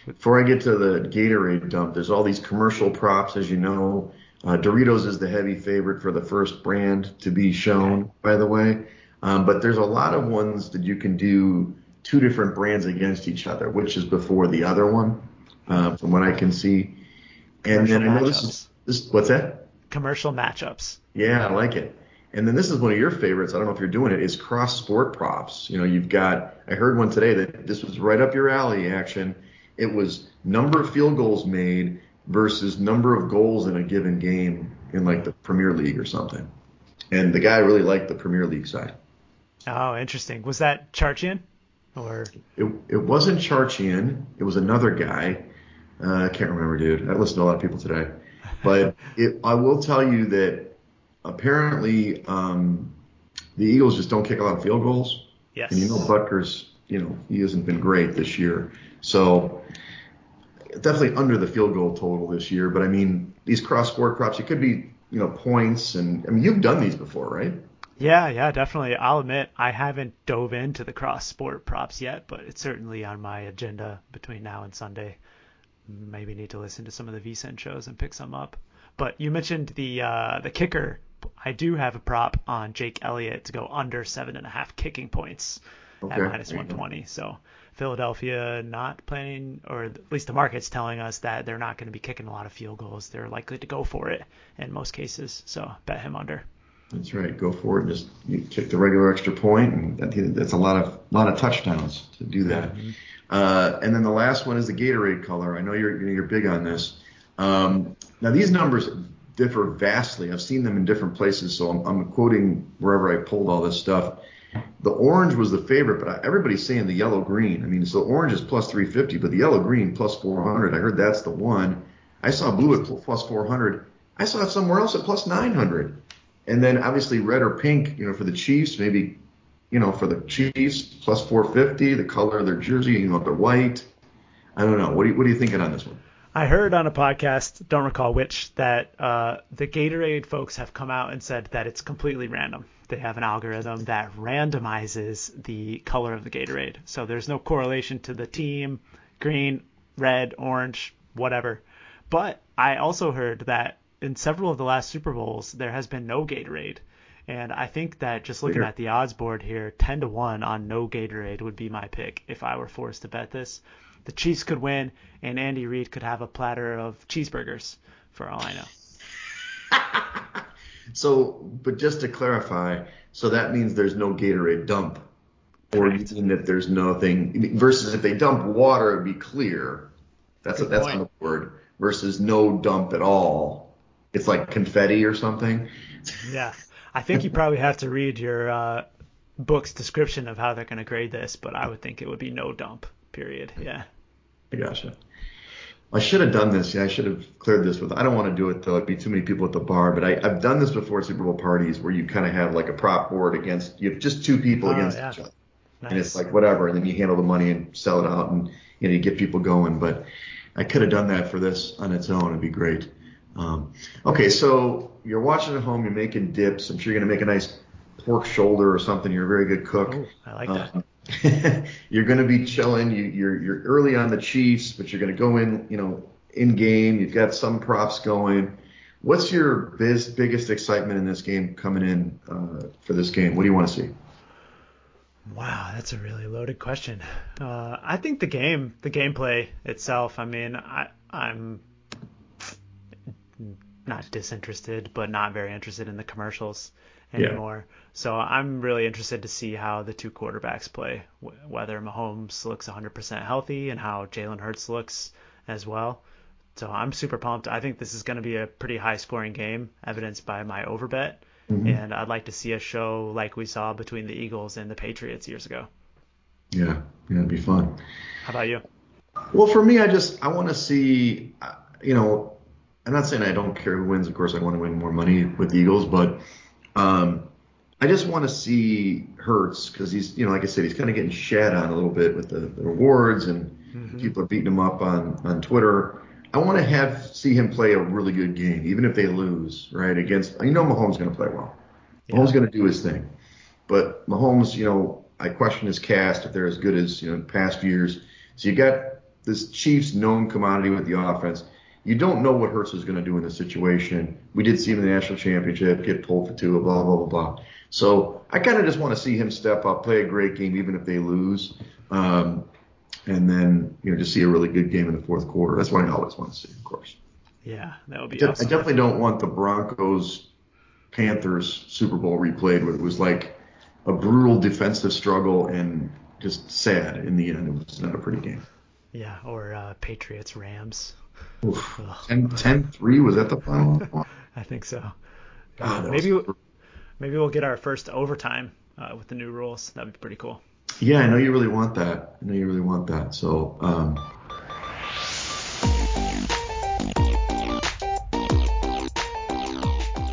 Before I get to the Gatorade dump, there's all these commercial props, as you know. Uh, Doritos is the heavy favorite for the first brand to be shown, by the way. Um, but there's a lot of ones that you can do two different brands against each other, which is before the other one, uh, from what I can see. And Commercial then I know this is, this, what's that? Commercial matchups. Yeah, I like it. And then this is one of your favorites. I don't know if you're doing it. Is cross sport props. You know, you've got. I heard one today that this was right up your alley. Action. It was number of field goals made versus number of goals in a given game in like the Premier League or something. And the guy really liked the Premier League side. Oh, interesting. Was that Charchian? Or it, it wasn't Charchian. It was another guy. Uh, I can't remember, dude. I listened to a lot of people today. But it, I will tell you that apparently um, the Eagles just don't kick a lot of field goals. Yes. And you know Butker's, you know, he hasn't been great this year. So definitely under the field goal total this year. But I mean, these cross sport props, it could be, you know, points. And I mean, you've done these before, right? Yeah, yeah, definitely. I'll admit I haven't dove into the cross sport props yet, but it's certainly on my agenda between now and Sunday. Maybe need to listen to some of the VSiN shows and pick some up. But you mentioned the uh, the kicker. I do have a prop on Jake Elliott to go under seven and a half kicking points okay. at minus 120. So Philadelphia not planning, or at least the market's telling us that they're not going to be kicking a lot of field goals. They're likely to go for it in most cases. So bet him under. That's right. Go for it. Just you kick the regular extra point, and that, that's a lot of lot of touchdowns to do that. Mm-hmm. Uh, and then the last one is the Gatorade color. I know you're you're big on this. Um, now these numbers differ vastly. I've seen them in different places, so I'm, I'm quoting wherever I pulled all this stuff. The orange was the favorite, but everybody's saying the yellow green. I mean, so orange is plus 350, but the yellow green plus 400. I heard that's the one. I saw blue at plus 400. I saw it somewhere else at plus 900. And then obviously red or pink, you know, for the Chiefs, maybe, you know, for the Chiefs plus 450, the color of their jersey, you know, they're white. I don't know. What are you, what are you thinking on this one? I heard on a podcast, don't recall which, that uh, the Gatorade folks have come out and said that it's completely random. They have an algorithm that randomizes the color of the Gatorade. So there's no correlation to the team, green, red, orange, whatever. But I also heard that in several of the last Super Bowls, there has been no Gatorade. And I think that just looking at the odds board here, 10 to 1 on no Gatorade would be my pick if I were forced to bet this the Chiefs could win, and Andy Reid could have a platter of cheeseburgers, for all I know. so, but just to clarify, so that means there's no Gatorade dump, or you mean that there's nothing versus if they dump water, it'd be clear. That's a, that's on the word. Versus no dump at all. It's like confetti or something. Yeah, I think you probably have to read your uh, book's description of how they're going to grade this, but I would think it would be no dump. Period. Yeah. I gotcha. I should have done this. Yeah, I should have cleared this with. I don't want to do it though. It'd be too many people at the bar. But I, I've done this before at Super Bowl parties where you kind of have like a prop board against you have just two people oh, against yeah. each other, nice. and it's like whatever. And then you handle the money and sell it out, and you know you get people going. But I could have done that for this on its own. It'd be great. Um, okay, so you're watching at home. You're making dips. I'm sure you're gonna make a nice pork shoulder or something. You're a very good cook. Ooh, I like that. Um, you're going to be chilling. You, you're you're early on the Chiefs, but you're going to go in, you know, in game. You've got some props going. What's your biz, biggest excitement in this game coming in uh, for this game? What do you want to see? Wow, that's a really loaded question. Uh, I think the game, the gameplay itself. I mean, I I'm not disinterested, but not very interested in the commercials anymore. Yeah. So I'm really interested to see how the two quarterbacks play, whether Mahomes looks 100% healthy and how Jalen Hurts looks as well. So I'm super pumped. I think this is going to be a pretty high scoring game, evidenced by my overbet. Mm-hmm. And I'd like to see a show like we saw between the Eagles and the Patriots years ago. Yeah, yeah, it'd be fun. How about you? Well, for me, I just I want to see, uh, you know, I'm not saying I don't care who wins. Of course, I want to win more money with the Eagles, but um, I just want to see Hurts because he's, you know, like I said, he's kind of getting shat on a little bit with the, the awards and mm-hmm. people are beating him up on on Twitter. I want to have see him play a really good game, even if they lose, right? Against, you know, Mahomes going to play well. Yeah. Mahomes going to do his thing, but Mahomes, you know, I question his cast if they're as good as you know past years. So you got this Chiefs known commodity with the offense you don't know what Hurts is going to do in this situation. We did see him in the national championship get pulled for two, blah blah blah blah. So I kind of just want to see him step up, play a great game, even if they lose, um, and then you know just see a really good game in the fourth quarter. That's what I always want to see, of course. Yeah, that would be. I, awesome. I definitely don't want the Broncos Panthers Super Bowl replayed where it was like a brutal defensive struggle and just sad in the end. It was not a pretty game. Yeah, or uh, Patriots Rams. 10, 3 was that the final I think so. God, maybe was... maybe we'll get our first overtime uh, with the new rules. That'd be pretty cool. Yeah, I know you really want that. I know you really want that. So. Um...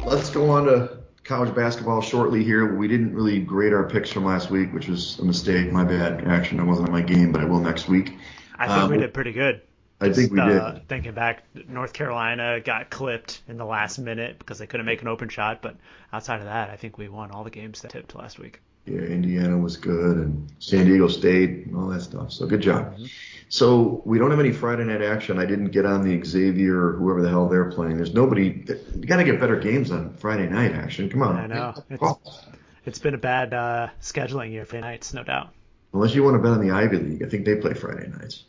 Let's go on to college basketball shortly here. We didn't really grade our picks from last week, which was a mistake. My bad. Action. I wasn't at my game, but I will next week. I think um, we did pretty good. I think we uh, did. Thinking back, North Carolina got clipped in the last minute because they couldn't make an open shot. But outside of that, I think we won all the games that tipped last week. Yeah, Indiana was good, and San Diego State, and all that stuff. So good job. Mm-hmm. So we don't have any Friday night action. I didn't get on the Xavier or whoever the hell they're playing. There's nobody. You got to get better games on Friday night action. Come on. I know. It's, it's been a bad uh, scheduling year for nights, no doubt. Unless you want to bet on the Ivy League, I think they play Friday nights.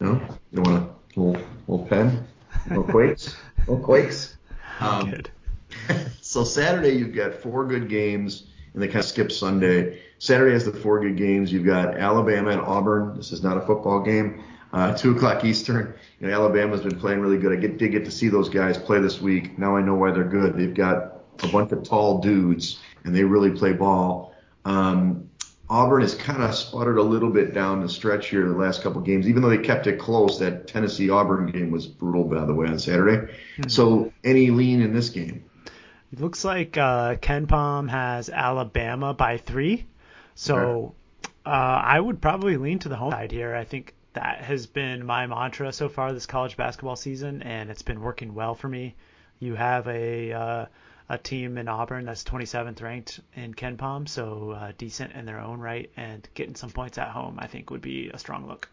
No, you want a little, little Penn, little quakes, little quakes. Um, Good. so Saturday you've got four good games, and they kind of skip Sunday. Saturday has the four good games. You've got Alabama and Auburn. This is not a football game. Uh, two o'clock Eastern. You know, Alabama's been playing really good. I get, did get to see those guys play this week. Now I know why they're good. They've got a bunch of tall dudes, and they really play ball. Um, Auburn has kind of sputtered a little bit down the stretch here the last couple games, even though they kept it close. That Tennessee Auburn game was brutal, by the way, on Saturday. Mm-hmm. So, any lean in this game? It looks like uh, KenPom has Alabama by three. So, uh, I would probably lean to the home side here. I think that has been my mantra so far this college basketball season, and it's been working well for me. You have a uh, a team in Auburn that's 27th ranked in KenPom, so uh, decent in their own right, and getting some points at home I think would be a strong look.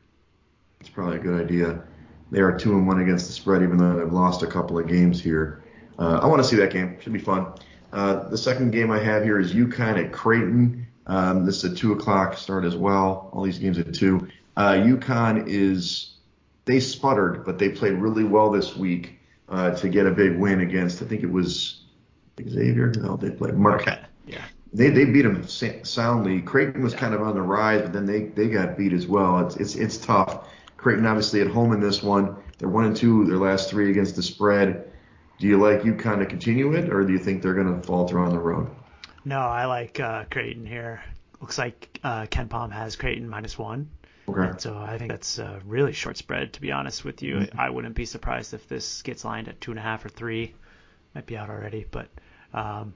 It's probably a good idea. They are two and one against the spread, even though they've lost a couple of games here. Uh, I want to see that game. Should be fun. Uh, the second game I have here is UConn at Creighton. Um, this is a two o'clock start as well. All these games at two. Uh, UConn is they sputtered, but they played really well this week uh, to get a big win against. I think it was Xavier. No, they played Marquette. Yeah. They they beat them soundly. Creighton was yeah. kind of on the rise, but then they they got beat as well. It's it's it's tough. Creighton obviously at home in this one. They're one and two their last three against the spread. Do you like UConn to continue it, or do you think they're going to falter on the road? No, I like uh, Creighton here. Looks like uh, KenPom has Creighton minus one. Okay. And so I think that's a really short spread, to be honest with you. Mm-hmm. I wouldn't be surprised if this gets lined at two and a half or three. Might be out already, but um,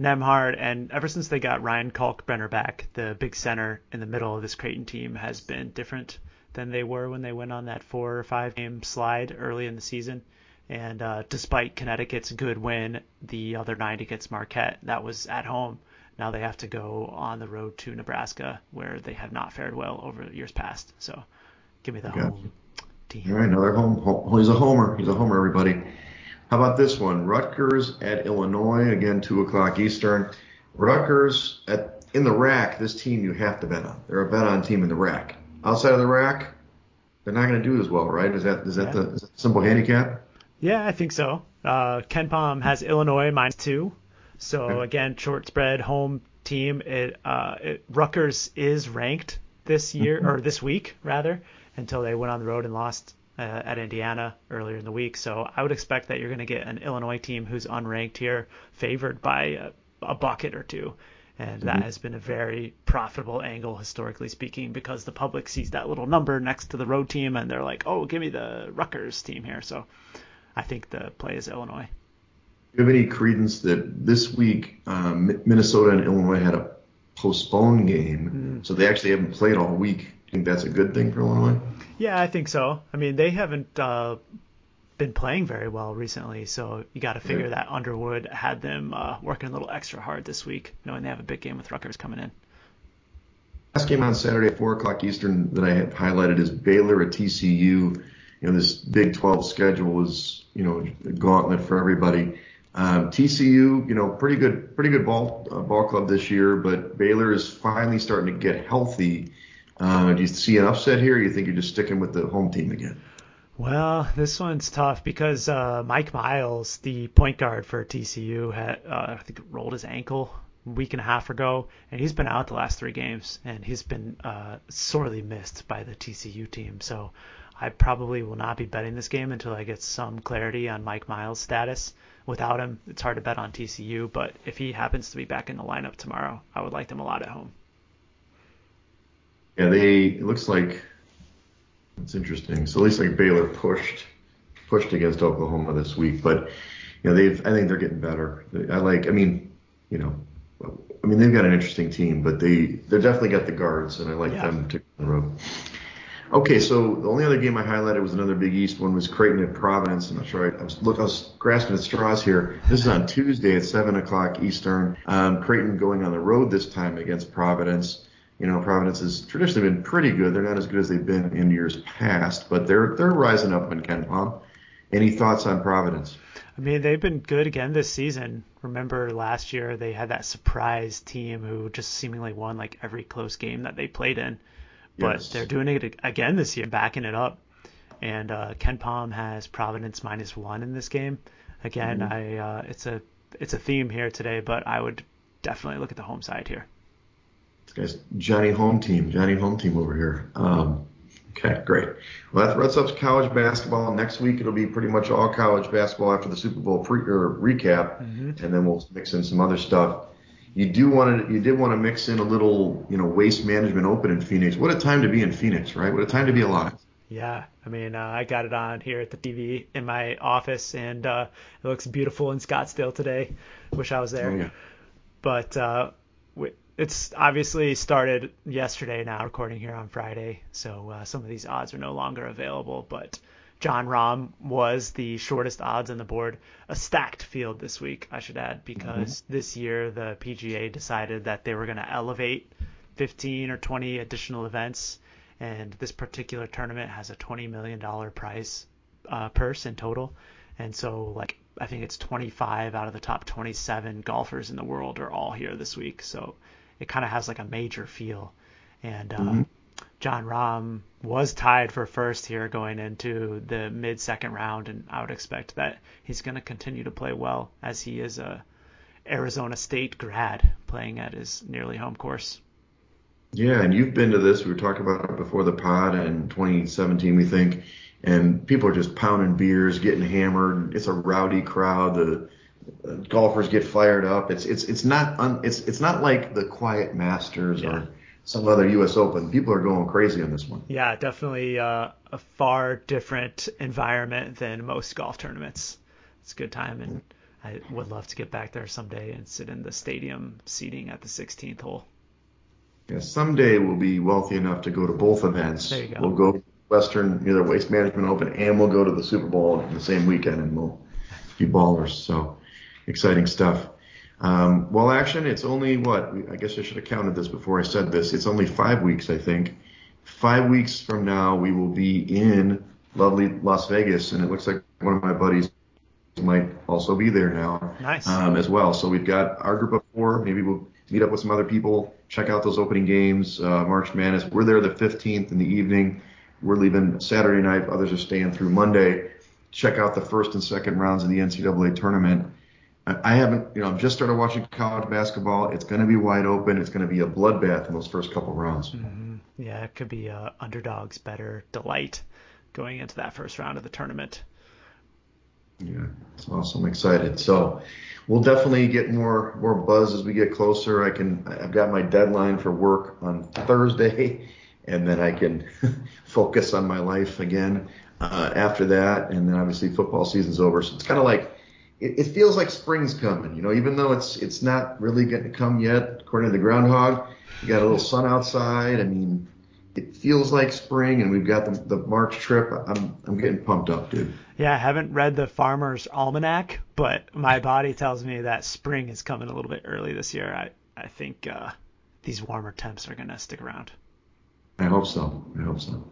Nembhard, and ever since they got Ryan Kalkbrenner back, the big center in the middle of this Creighton team has been different than they were when they went on that four or five game slide early in the season. And uh, despite Connecticut's good win the other night against Marquette, that was at home. Now they have to go on the road to Nebraska, where they have not fared well over years past. So give me the okay. home team. All right, another home. He's a homer. He's a homer, everybody. How about this one? Rutgers at Illinois, again, 2 o'clock Eastern. Rutgers at in the RAC, this team you have to bet on. They're a bet on team in the RAC. Outside of the RAC, they're not going to do as well, right? Is that is that, yeah. the, is that simple handicap? Yeah, I think so. Uh, KenPom has Illinois minus two. So okay. again, short spread home team. It, uh, it Rutgers is ranked this year or this week rather until they went on the road and lost uh, at Indiana earlier in the week. So I would expect that you're going to get an Illinois team who's unranked here, favored by a, a bucket or two. And that mm-hmm. has been a very profitable angle historically speaking because the public sees that little number next to the road team and they're like, oh, give me the Rutgers team here. So I think the play is Illinois. Do you have any credence that this week um, Minnesota and Illinois had a postponed game, mm. so they actually haven't played all week? You think that's a good thing for Illinois? Yeah, I think so. I mean, they haven't uh, been playing very well recently, so you got to figure yeah. that Underwood had them uh, working a little extra hard this week, knowing they have a big game with Rutgers coming in. Last game on Saturday at 4 o'clock Eastern that I have highlighted is Baylor at TCU. You know, this Big 12 schedule is, you know, a gauntlet for everybody. Um, TCU, you know, pretty good, pretty good ball uh, ball club this year, but Baylor is finally starting to get healthy uh, do you see an upset here? Or you think you're just sticking with the home team again? Well, this one's tough because uh, Mike Miles, the point guard for TCU, had uh, I think rolled his ankle a week and a half ago, and he's been out the last three games, and he's been uh, sorely missed by the TCU team. So I probably will not be betting this game until I get some clarity on Mike Miles' status. Without him, it's hard to bet on TCU, but if he happens to be back in the lineup tomorrow, I would like them a lot at home. Yeah, they it looks like it's interesting. So at least like Baylor pushed pushed against Oklahoma this week, but you know they've I think they're getting better. I like I mean you know I mean they've got an interesting team, but they they definitely got the guards, and I like yeah. them to the road. Okay, so the only other game I highlighted was another Big East one was Creighton at Providence. I'm not sure I, I was look I was grasping at straws here. This is on Tuesday at seven o'clock Eastern. Um, Creighton going on the road this time against Providence. You know, Providence has traditionally been pretty good. They're not as good as they've been in years past, but they're they're rising up in KenPom. Any thoughts on Providence? I mean, they've been good again this season. Remember last year they had that surprise team who just seemingly won like every close game that they played in. but Yes. they're doing it again this year, backing it up. And uh, KenPom has Providence minus one in this game. Again, Mm-hmm. I uh, it's a it's a theme here today, but I would definitely look at the home side here. This guy's Johnny Home Team, Johnny Home Team over here. Um, okay, great. Well, that wraps up college basketball. Next week it'll be pretty much all college basketball after the Super Bowl pre or recap, and then we'll mix in some other stuff. You do want to, you did want to mix in a little, you know, waste management open in Phoenix. What a time to be in Phoenix, right? What a time to be alive. Yeah, I mean, uh, I got it on here at the TV in my office, and uh, it looks beautiful in Scottsdale today. Wish I was there. Oh, yeah. But uh, it's obviously started yesterday now, recording here on Friday, so uh, some of these odds are no longer available. But Jon Rahm was the shortest odds on the board, a stacked field this week, I should add, because this year the PGA decided that they were going to elevate 15 or 20 additional events, and this particular tournament has a 20 million dollar prize uh, purse in total, and so like I think it's 25 out of the top 27 golfers in the world are all here this week, so it kind of has like a major feel, and uh, Jon Rahm was tied for first here going into the mid second round, and I would expect that he's going to continue to play well as he is a Arizona State grad playing at his nearly home course. Yeah, and you've been to this. We were talking about it before the pod in 2017, we think, and people are just pounding beers, getting hammered. It's a rowdy crowd. The golfers get fired up. It's it's it's not un, it's it's not like the Quiet Masters Yeah. or some other U.S. Open. People are going crazy on this one. Yeah, definitely uh, a far different environment than most golf tournaments. It's a good time, and I would love to get back there someday and sit in the stadium seating at the 16th hole. Yeah, someday we'll be wealthy enough to go to both events. There you go. We'll go to Western, either Waste Management Open, and we'll go to the Super Bowl the same weekend, and we'll be ballers. So exciting stuff. Um, well, action. It's only what I guess I should have counted this before I said this. It's only five weeks, I think. Five weeks from now, we will be in lovely Las Vegas, and it looks like one of my buddies might also be there now Nice. um, as well. So we've got our group of four. Maybe we'll meet up with some other people, check out those opening games, uh, March Madness. We're there the 15th in the evening. We're leaving Saturday night. Others are staying through Monday. Check out the first and second rounds of the NCAA tournament. I haven't, you know, I've just started watching college basketball. It's going to be wide open. It's going to be a bloodbath in those first couple rounds. Yeah, it could be uh, underdogs better delight going into that first round of the tournament. Yeah, it's awesome. I'm excited. So we'll definitely get more more buzz as we get closer. I can I've got my deadline for work on Thursday, and then I can focus on my life again uh, after that. And then obviously football season's over, so it's kind of like it, it feels like spring's coming. You know, even though it's it's not really going to come yet, according to the groundhog. You got a little sun outside. I mean, it feels like spring, and we've got the, the March trip. I'm I'm getting pumped up, dude. Yeah, I haven't read the Farmer's Almanac, but my body tells me that spring is coming a little bit early this year. I, I think uh, these warmer temps are going to stick around. I hope so. I hope so.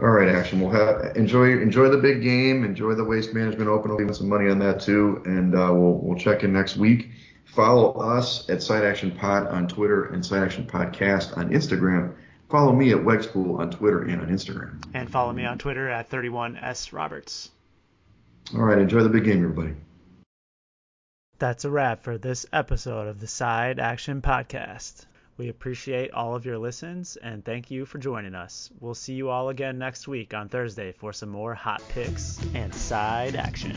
All right, action. We'll have enjoy enjoy the big game. Enjoy the Waste Management Open. We'll leave some money on that too, and uh, we'll we'll check in next week. Follow us at Side Action Pod on Twitter and Side Action Podcast on Instagram. Follow me at Wegspool on Twitter and on Instagram. And follow me on Twitter at 31S Roberts. All right, enjoy the big game, everybody. That's a wrap for this episode of the Side Action Podcast. We appreciate all of your listens and thank you for joining us. We'll see you all again next week on Thursday for some more hot picks and side action.